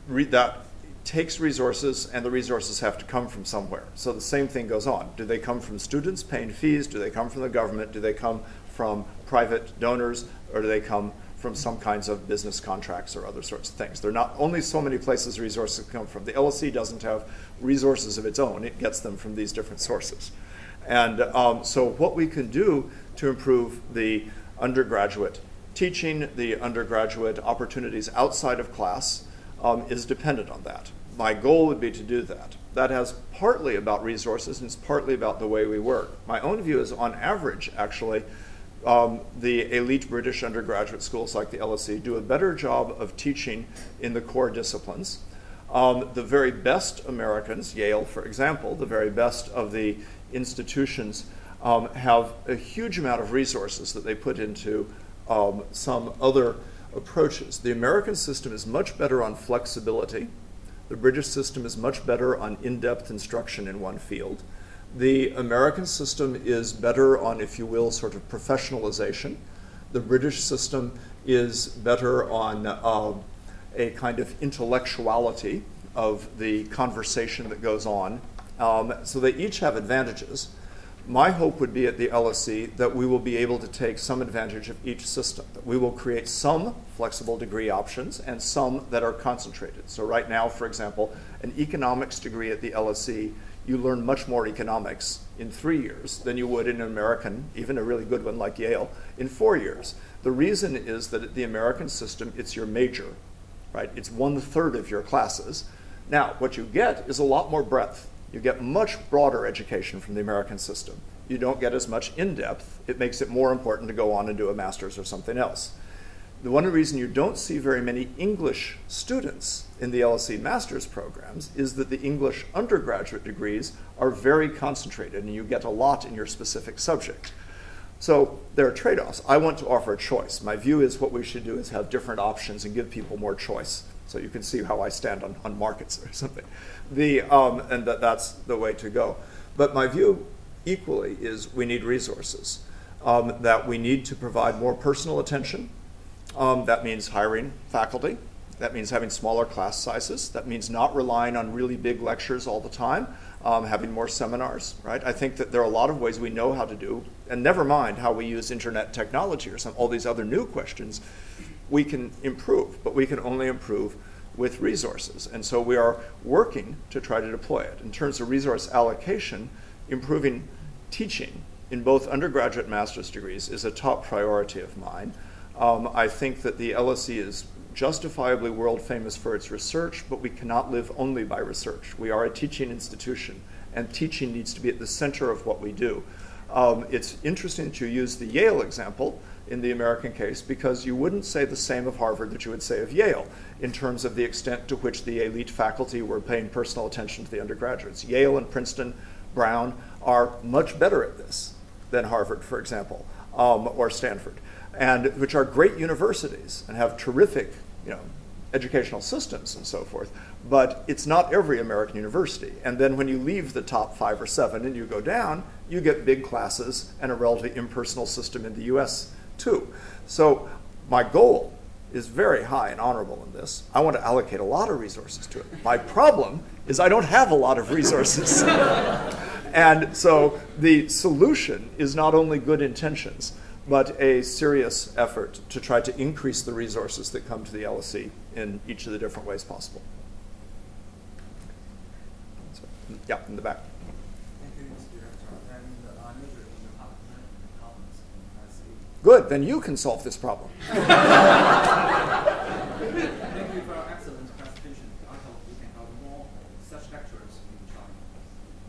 Re- that takes resources, and the resources have to come from somewhere. So the same thing goes on. Do they come from students paying fees? Do they come from the government? Do they come from private donors? Or do they come from some kinds of business contracts or other sorts of things? There are not only so many places resources come from. The LSE doesn't have resources of its own, it gets them from these different sources. And um, so, what we can do to improve the undergraduate teaching, the undergraduate opportunities outside of class, um, is dependent on that. My goal would be to do that. That has partly about resources and it's partly about the way we work. My own view is, on average, actually, um, the elite British undergraduate schools like the LSE do a better job of teaching in the core disciplines. Um, the very best Americans, Yale, for example, the very best of the institutions, um, have a huge amount of resources that they put into um, some other approaches. The American system is much better on flexibility. The British system is much better on in depth instruction in one field. The American system is better on, if you will, sort of professionalization. The British system is better on uh, a kind of intellectuality of the conversation that goes on. Um, so they each have advantages. My hope would be at the LSE that we will be able to take some advantage of each system, that we will create some flexible degree options and some that are concentrated. So, right now, for example, an economics degree at the LSE, you learn much more economics in three years than you would in an American, even a really good one like Yale, in four years. The reason is that at the American system, it's your major, right? It's one third of your classes. Now, what you get is a lot more breadth. You get much broader education from the American system. You don't get as much in depth. It makes it more important to go on and do a master's or something else. The one reason you don't see very many English students in the LSE master's programs is that the English undergraduate degrees are very concentrated and you get a lot in your specific subject. So there are trade offs. I want to offer a choice. My view is what we should do is have different options and give people more choice. So you can see how I stand on, on markets or something. The, um, and that, that's the way to go. But my view equally is we need resources, um, that we need to provide more personal attention. Um, that means hiring faculty. That means having smaller class sizes. That means not relying on really big lectures all the time, um, having more seminars, right? I think that there are a lot of ways we know how to do, and never mind how we use internet technology or some, all these other new questions, we can improve, but we can only improve with resources. And so we are working to try to deploy it. In terms of resource allocation, improving teaching in both undergraduate and master's degrees is a top priority of mine. Um, I think that the LSE is justifiably world famous for its research, but we cannot live only by research. We are a teaching institution, and teaching needs to be at the center of what we do. Um, it's interesting that you use the Yale example in the American case because you wouldn't say the same of Harvard that you would say of Yale in terms of the extent to which the elite faculty were paying personal attention to the undergraduates. Yale and Princeton, Brown are much better at this than Harvard, for example, um, or Stanford, and which are great universities and have terrific, you know, educational systems and so forth. But it's not every American university. And then when you leave the top five or seven and you go down, you get big classes and a relatively impersonal system in the US too. So my goal is very high and honorable in this. I want to allocate a lot of resources to it. My problem is I don't have a lot of resources. and so the solution is not only good intentions, but a serious effort to try to increase the resources that come to the LSE in each of the different ways possible. Yeah, in the back. Thank you, Mr. Director. And uh, I major in the public management economics and I see. Good, then you can solve this problem. Thank you for your excellent presentation. I hope we can have more such lectures in China.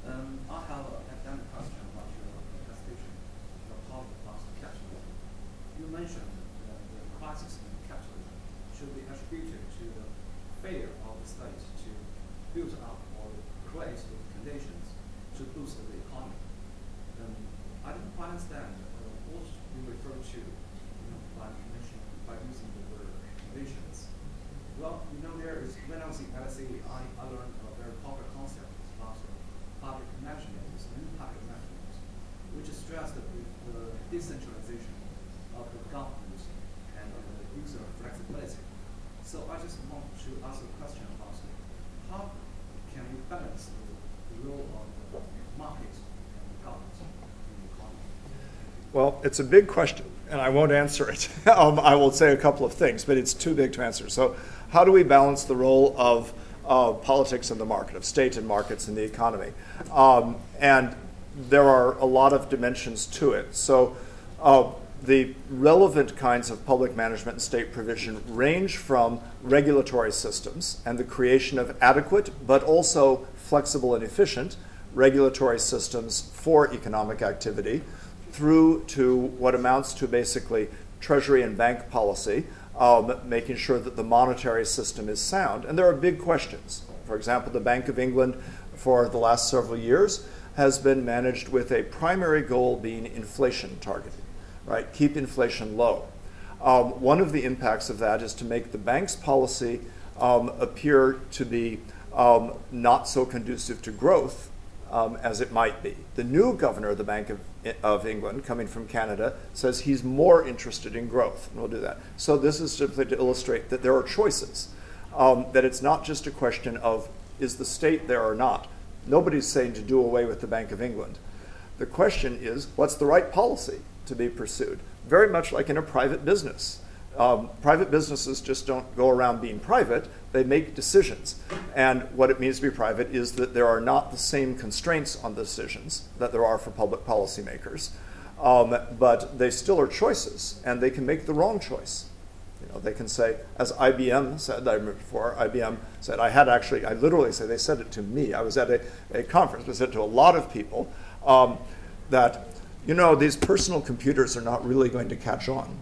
Um, I have an academic question about your presentation, your topic about capitalism. You mentioned that the crisis in capitalism should be attributed to the failure of the state to build up or create the conditions to boost the economy. Um, I didn't quite understand uh, what you refer to you know, by mentioning by using the word conditions. Well, you know, there is when I was in LSE, I, I learned a very popular concept about uh, public management and public management, which stressed the, the decentralization of the government and uh, the user flexibility. So I just want to ask a question about how can we balance the, the role of the market and the government in the economy? Well, it's a big question, and I won't answer it. um, I will say a couple of things, but it's too big to answer. So, how do we balance the role of uh, politics in the market, of state and markets in the economy? Um, and there are a lot of dimensions to it. So, uh, the relevant kinds of public management and state provision range from regulatory systems and the creation of adequate but also flexible and efficient regulatory systems for economic activity through to what amounts to basically treasury and bank policy, um, making sure that the monetary system is sound. And there are big questions. For example, the Bank of England for the last several years has been managed with a primary goal being inflation targeting, right? Keep inflation low. Um, one of the impacts of that is to make the bank's policy um, appear to be um, not so conducive to growth um, as it might be. The new governor of the Bank of, of England, coming from Canada, says he's more interested in growth, and we'll do that. So, this is simply to illustrate that there are choices, um, that it's not just a question of is the state there or not. Nobody's saying to do away with the Bank of England. The question is what's the right policy to be pursued? Very much like in a private business. Um, private businesses just don't go around being private, they make decisions. And what it means to be private is that there are not the same constraints on decisions that there are for public policymakers. Um, but they still are choices, and they can make the wrong choice. You know, they can say, as IBM said, I remember before, IBM said, I had actually, I literally say, they said it to me. I was at a, a conference, I said to a lot of people um, that, you know, these personal computers are not really going to catch on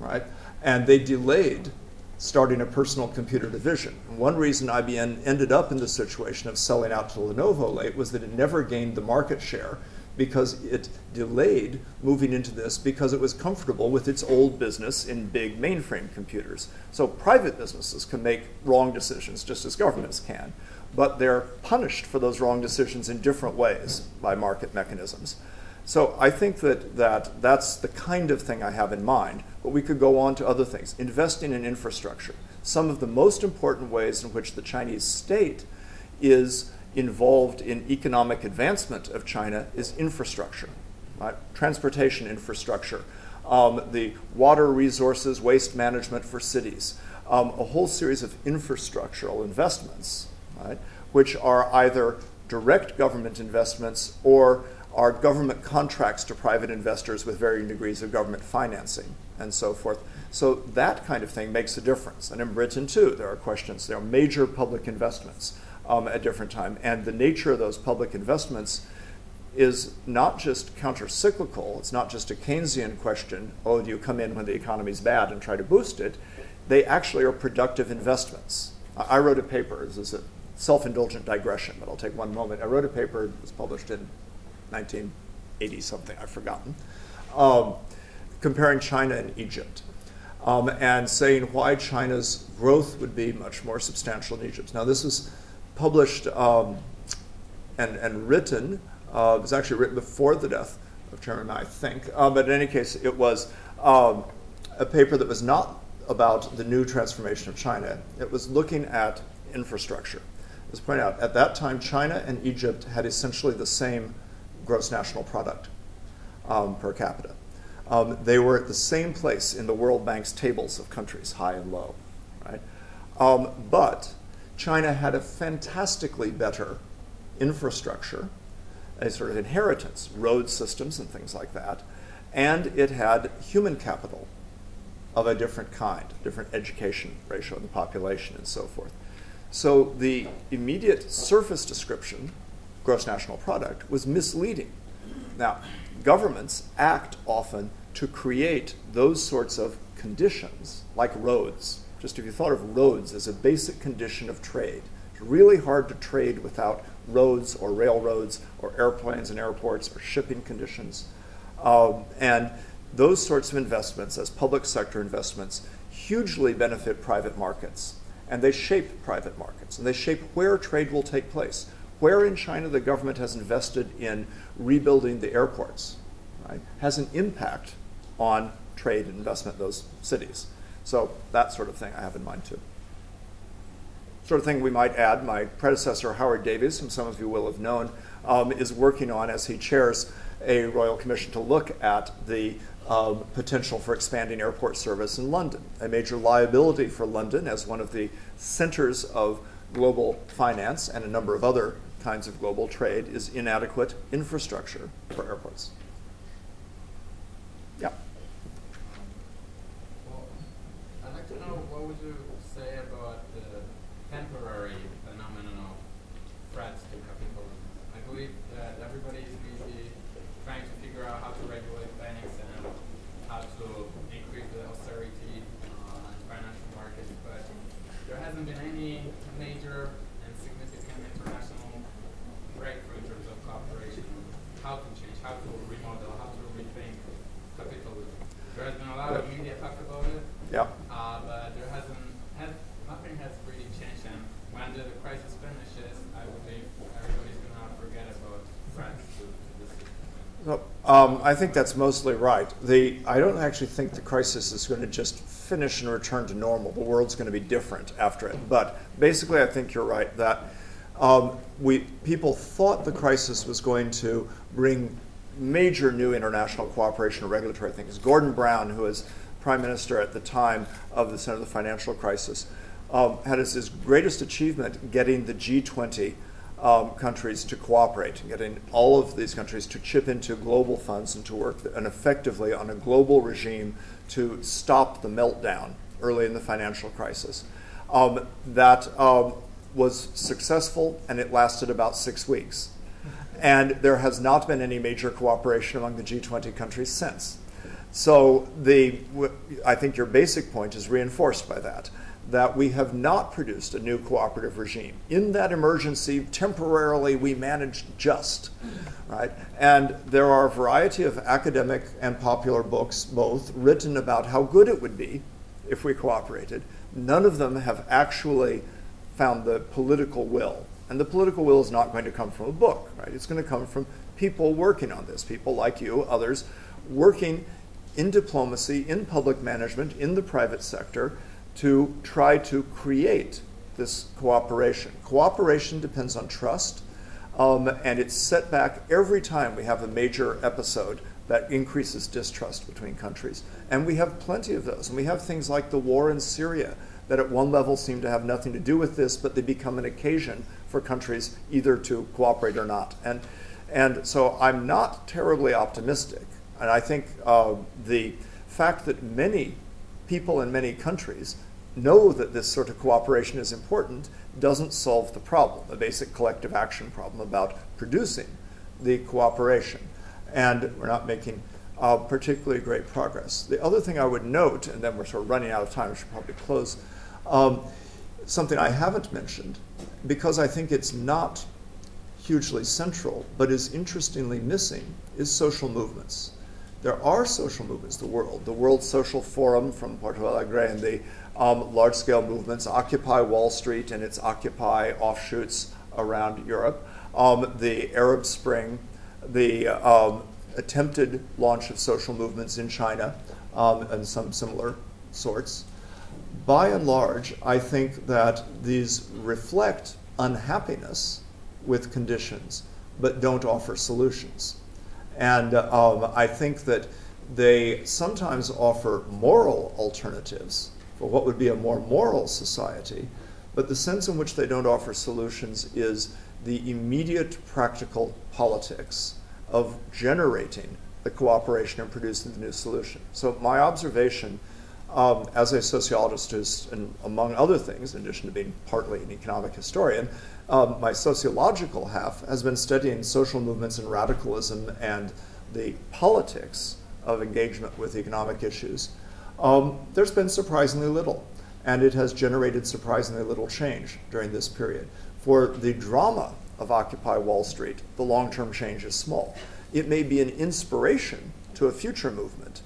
right? And they delayed starting a personal computer division. One reason IBM ended up in the situation of selling out to Lenovo late was that it never gained the market share because it delayed moving into this because it was comfortable with its old business in big mainframe computers. So private businesses can make wrong decisions just as governments can, but they're punished for those wrong decisions in different ways by market mechanisms. So I think that, that that's the kind of thing I have in mind, but we could go on to other things. Investing in infrastructure. Some of the most important ways in which the Chinese state is involved in economic advancement of China is infrastructure, right? transportation infrastructure, um, the water resources, waste management for cities, um, a whole series of infrastructural investments, right? which are either direct government investments or are government contracts to private investors with varying degrees of government financing and so forth. So that kind of thing makes a difference. And in Britain, too, there are questions. There are major public investments um, at different times. And the nature of those public investments is not just counter-cyclical. It's not just a Keynesian question, oh, do you come in when the economy's bad and try to boost it? They actually are productive investments. I wrote a paper, this is a self-indulgent digression, but I'll take one moment. I wrote a paper, it was published in 1980 something, I've forgotten, um, comparing China and Egypt. Um, and saying why China's growth would be much more substantial in Egypt. Now, this was published um, and, and written, uh, it was actually written before the death of Chairman I think. Uh, but in any case, it was um, a paper that was not about the new transformation of China. It was looking at infrastructure. It was pointed out at that time, China and Egypt had essentially the same gross national product um, per capita. Um, they were at the same place in the World Bank's tables of countries, high and low, right? Um, but China had a fantastically better infrastructure, a sort of inheritance, road systems and things like that, and it had human capital of a different kind, different education ratio in the population and so forth. So the immediate surface description, gross national product, was misleading. Now, governments act often to create those sorts of conditions, like roads. Just if you thought of roads as a basic condition of trade, it's really hard to trade without roads or railroads or airplanes and airports or shipping conditions. Um, and those sorts of investments, as public sector investments, hugely benefit private markets. And they shape private markets, and they shape where trade will take place. Where in China the government has invested in rebuilding the airports right, has an impact on trade and investment in those cities. So that sort of thing I have in mind too. Sort of thing we might add, my predecessor Howard Davies, whom some of you will have known, um, is working on as he chairs a royal commission to look at the um, potential for expanding airport service in London. A major liability for London as one of the centers of global finance and a number of other kinds of global trade is inadequate infrastructure for airports. Yeah. Well, I'd like to know what would you say about the temporary phenomenon of threats to capitalism? I believe that everybody is busy trying to figure out how to regulate banks and how to increase the austerity uh, in financial markets, but there hasn't been any major and significant international breakthrough in terms of cooperation, how to change, how to remodel, how to rethink capitalism. There has been a lot of media talk about it, Yeah. uh, but there hasn't, has, nothing has really changed. And when the crisis finishes, I believe everybody's going to forget about threats to, to the system. So, um, I think that's mostly right. The, I don't actually think the crisis is going to just finish and return to normal. The world's going to be different after it. But basically, I think you're right that um, we, people thought the crisis was going to bring major new international cooperation and regulatory things. Gordon Brown, who was prime minister at the time of the center of the financial crisis, um, had as his greatest achievement getting the G20 um, countries to cooperate, getting all of these countries to chip into global funds and to work and effectively on a global regime to stop the meltdown early in the financial crisis. Um, that um, was successful and it lasted about six weeks. And there has not been any major cooperation among the G20 countries since. So the, I think your basic point is reinforced by that, that we have not produced a new cooperative regime. In that emergency, temporarily we managed just, right? And there are a variety of academic and popular books, both, written about how good it would be if we cooperated. None of them have actually found the political will. And the political will is not going to come from a book, right? It's going to come from people working on this, people like you, others, working in diplomacy, in public management, in the private sector to try to create this cooperation. Cooperation depends on trust, um, and it's set back every time we have a major episode that increases distrust between countries. And we have plenty of those. And we have things like the war in Syria that at one level seem to have nothing to do with this, but they become an occasion for countries either to cooperate or not. And, and so I'm not terribly optimistic. And I think uh, the fact that many people in many countries know that this sort of cooperation is important doesn't solve the problem, the basic collective action problem about producing the cooperation. And we're not making uh, particularly great progress. The other thing I would note, and then we're sort of running out of time, I should probably close, um, something I haven't mentioned, because I think it's not hugely central, but is interestingly missing, is social movements. There are social movements, the world, the World Social Forum from Porto Alegre and the um, large scale movements, Occupy Wall Street and its Occupy offshoots around Europe, um, the Arab Spring, the um, attempted launch of social movements in China, um, and some similar sorts. By and large, I think that these reflect unhappiness with conditions, but don't offer solutions. And um, I think that they sometimes offer moral alternatives for what would be a more moral society, but the sense in which they don't offer solutions is the immediate practical politics of generating the cooperation and producing the new solution. So, my observation um, as a sociologist is, and among other things, in addition to being partly an economic historian, um, my sociological half has been studying social movements and radicalism and the politics of engagement with economic issues. Um, there's been surprisingly little, and it has generated surprisingly little change during this period. For the drama of Occupy Wall Street, the long term change is small. It may be an inspiration to a future movement,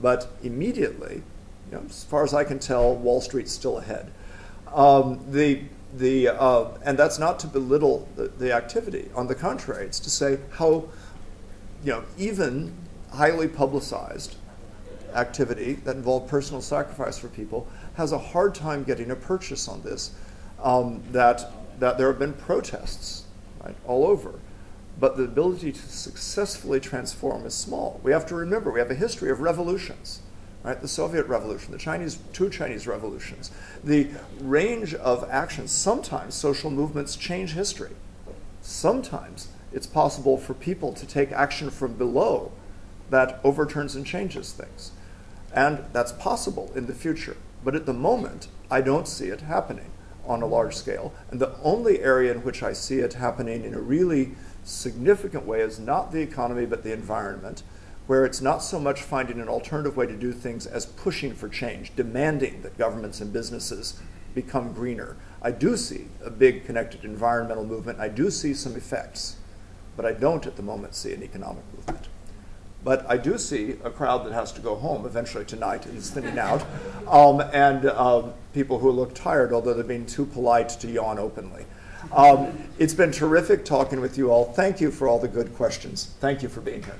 but immediately, you know, as far as I can tell, Wall Street's still ahead. Um, the, the, uh, and that's not to belittle the, the activity. On the contrary, it's to say how you know, even highly publicized activity that involved personal sacrifice for people has a hard time getting a purchase on this. Um, that, that there have been protests right, all over, but the ability to successfully transform is small. We have to remember we have a history of revolutions. Right, the Soviet Revolution, the Chinese, two Chinese revolutions, the range of actions. Sometimes social movements change history. Sometimes it's possible for people to take action from below that overturns and changes things. And that's possible in the future. But at the moment, I don't see it happening on a large scale. And the only area in which I see it happening in a really significant way is not the economy, but the environment, where it's not so much finding an alternative way to do things as pushing for change, demanding that governments and businesses become greener. I do see a big connected environmental movement. I do see some effects, but I don't at the moment see an economic movement. But I do see a crowd that has to go home eventually tonight and is thinning out, um, and um, people who look tired, although they're being too polite to yawn openly. Um, it's been terrific talking with you all. Thank you for all the good questions. Thank you for being here.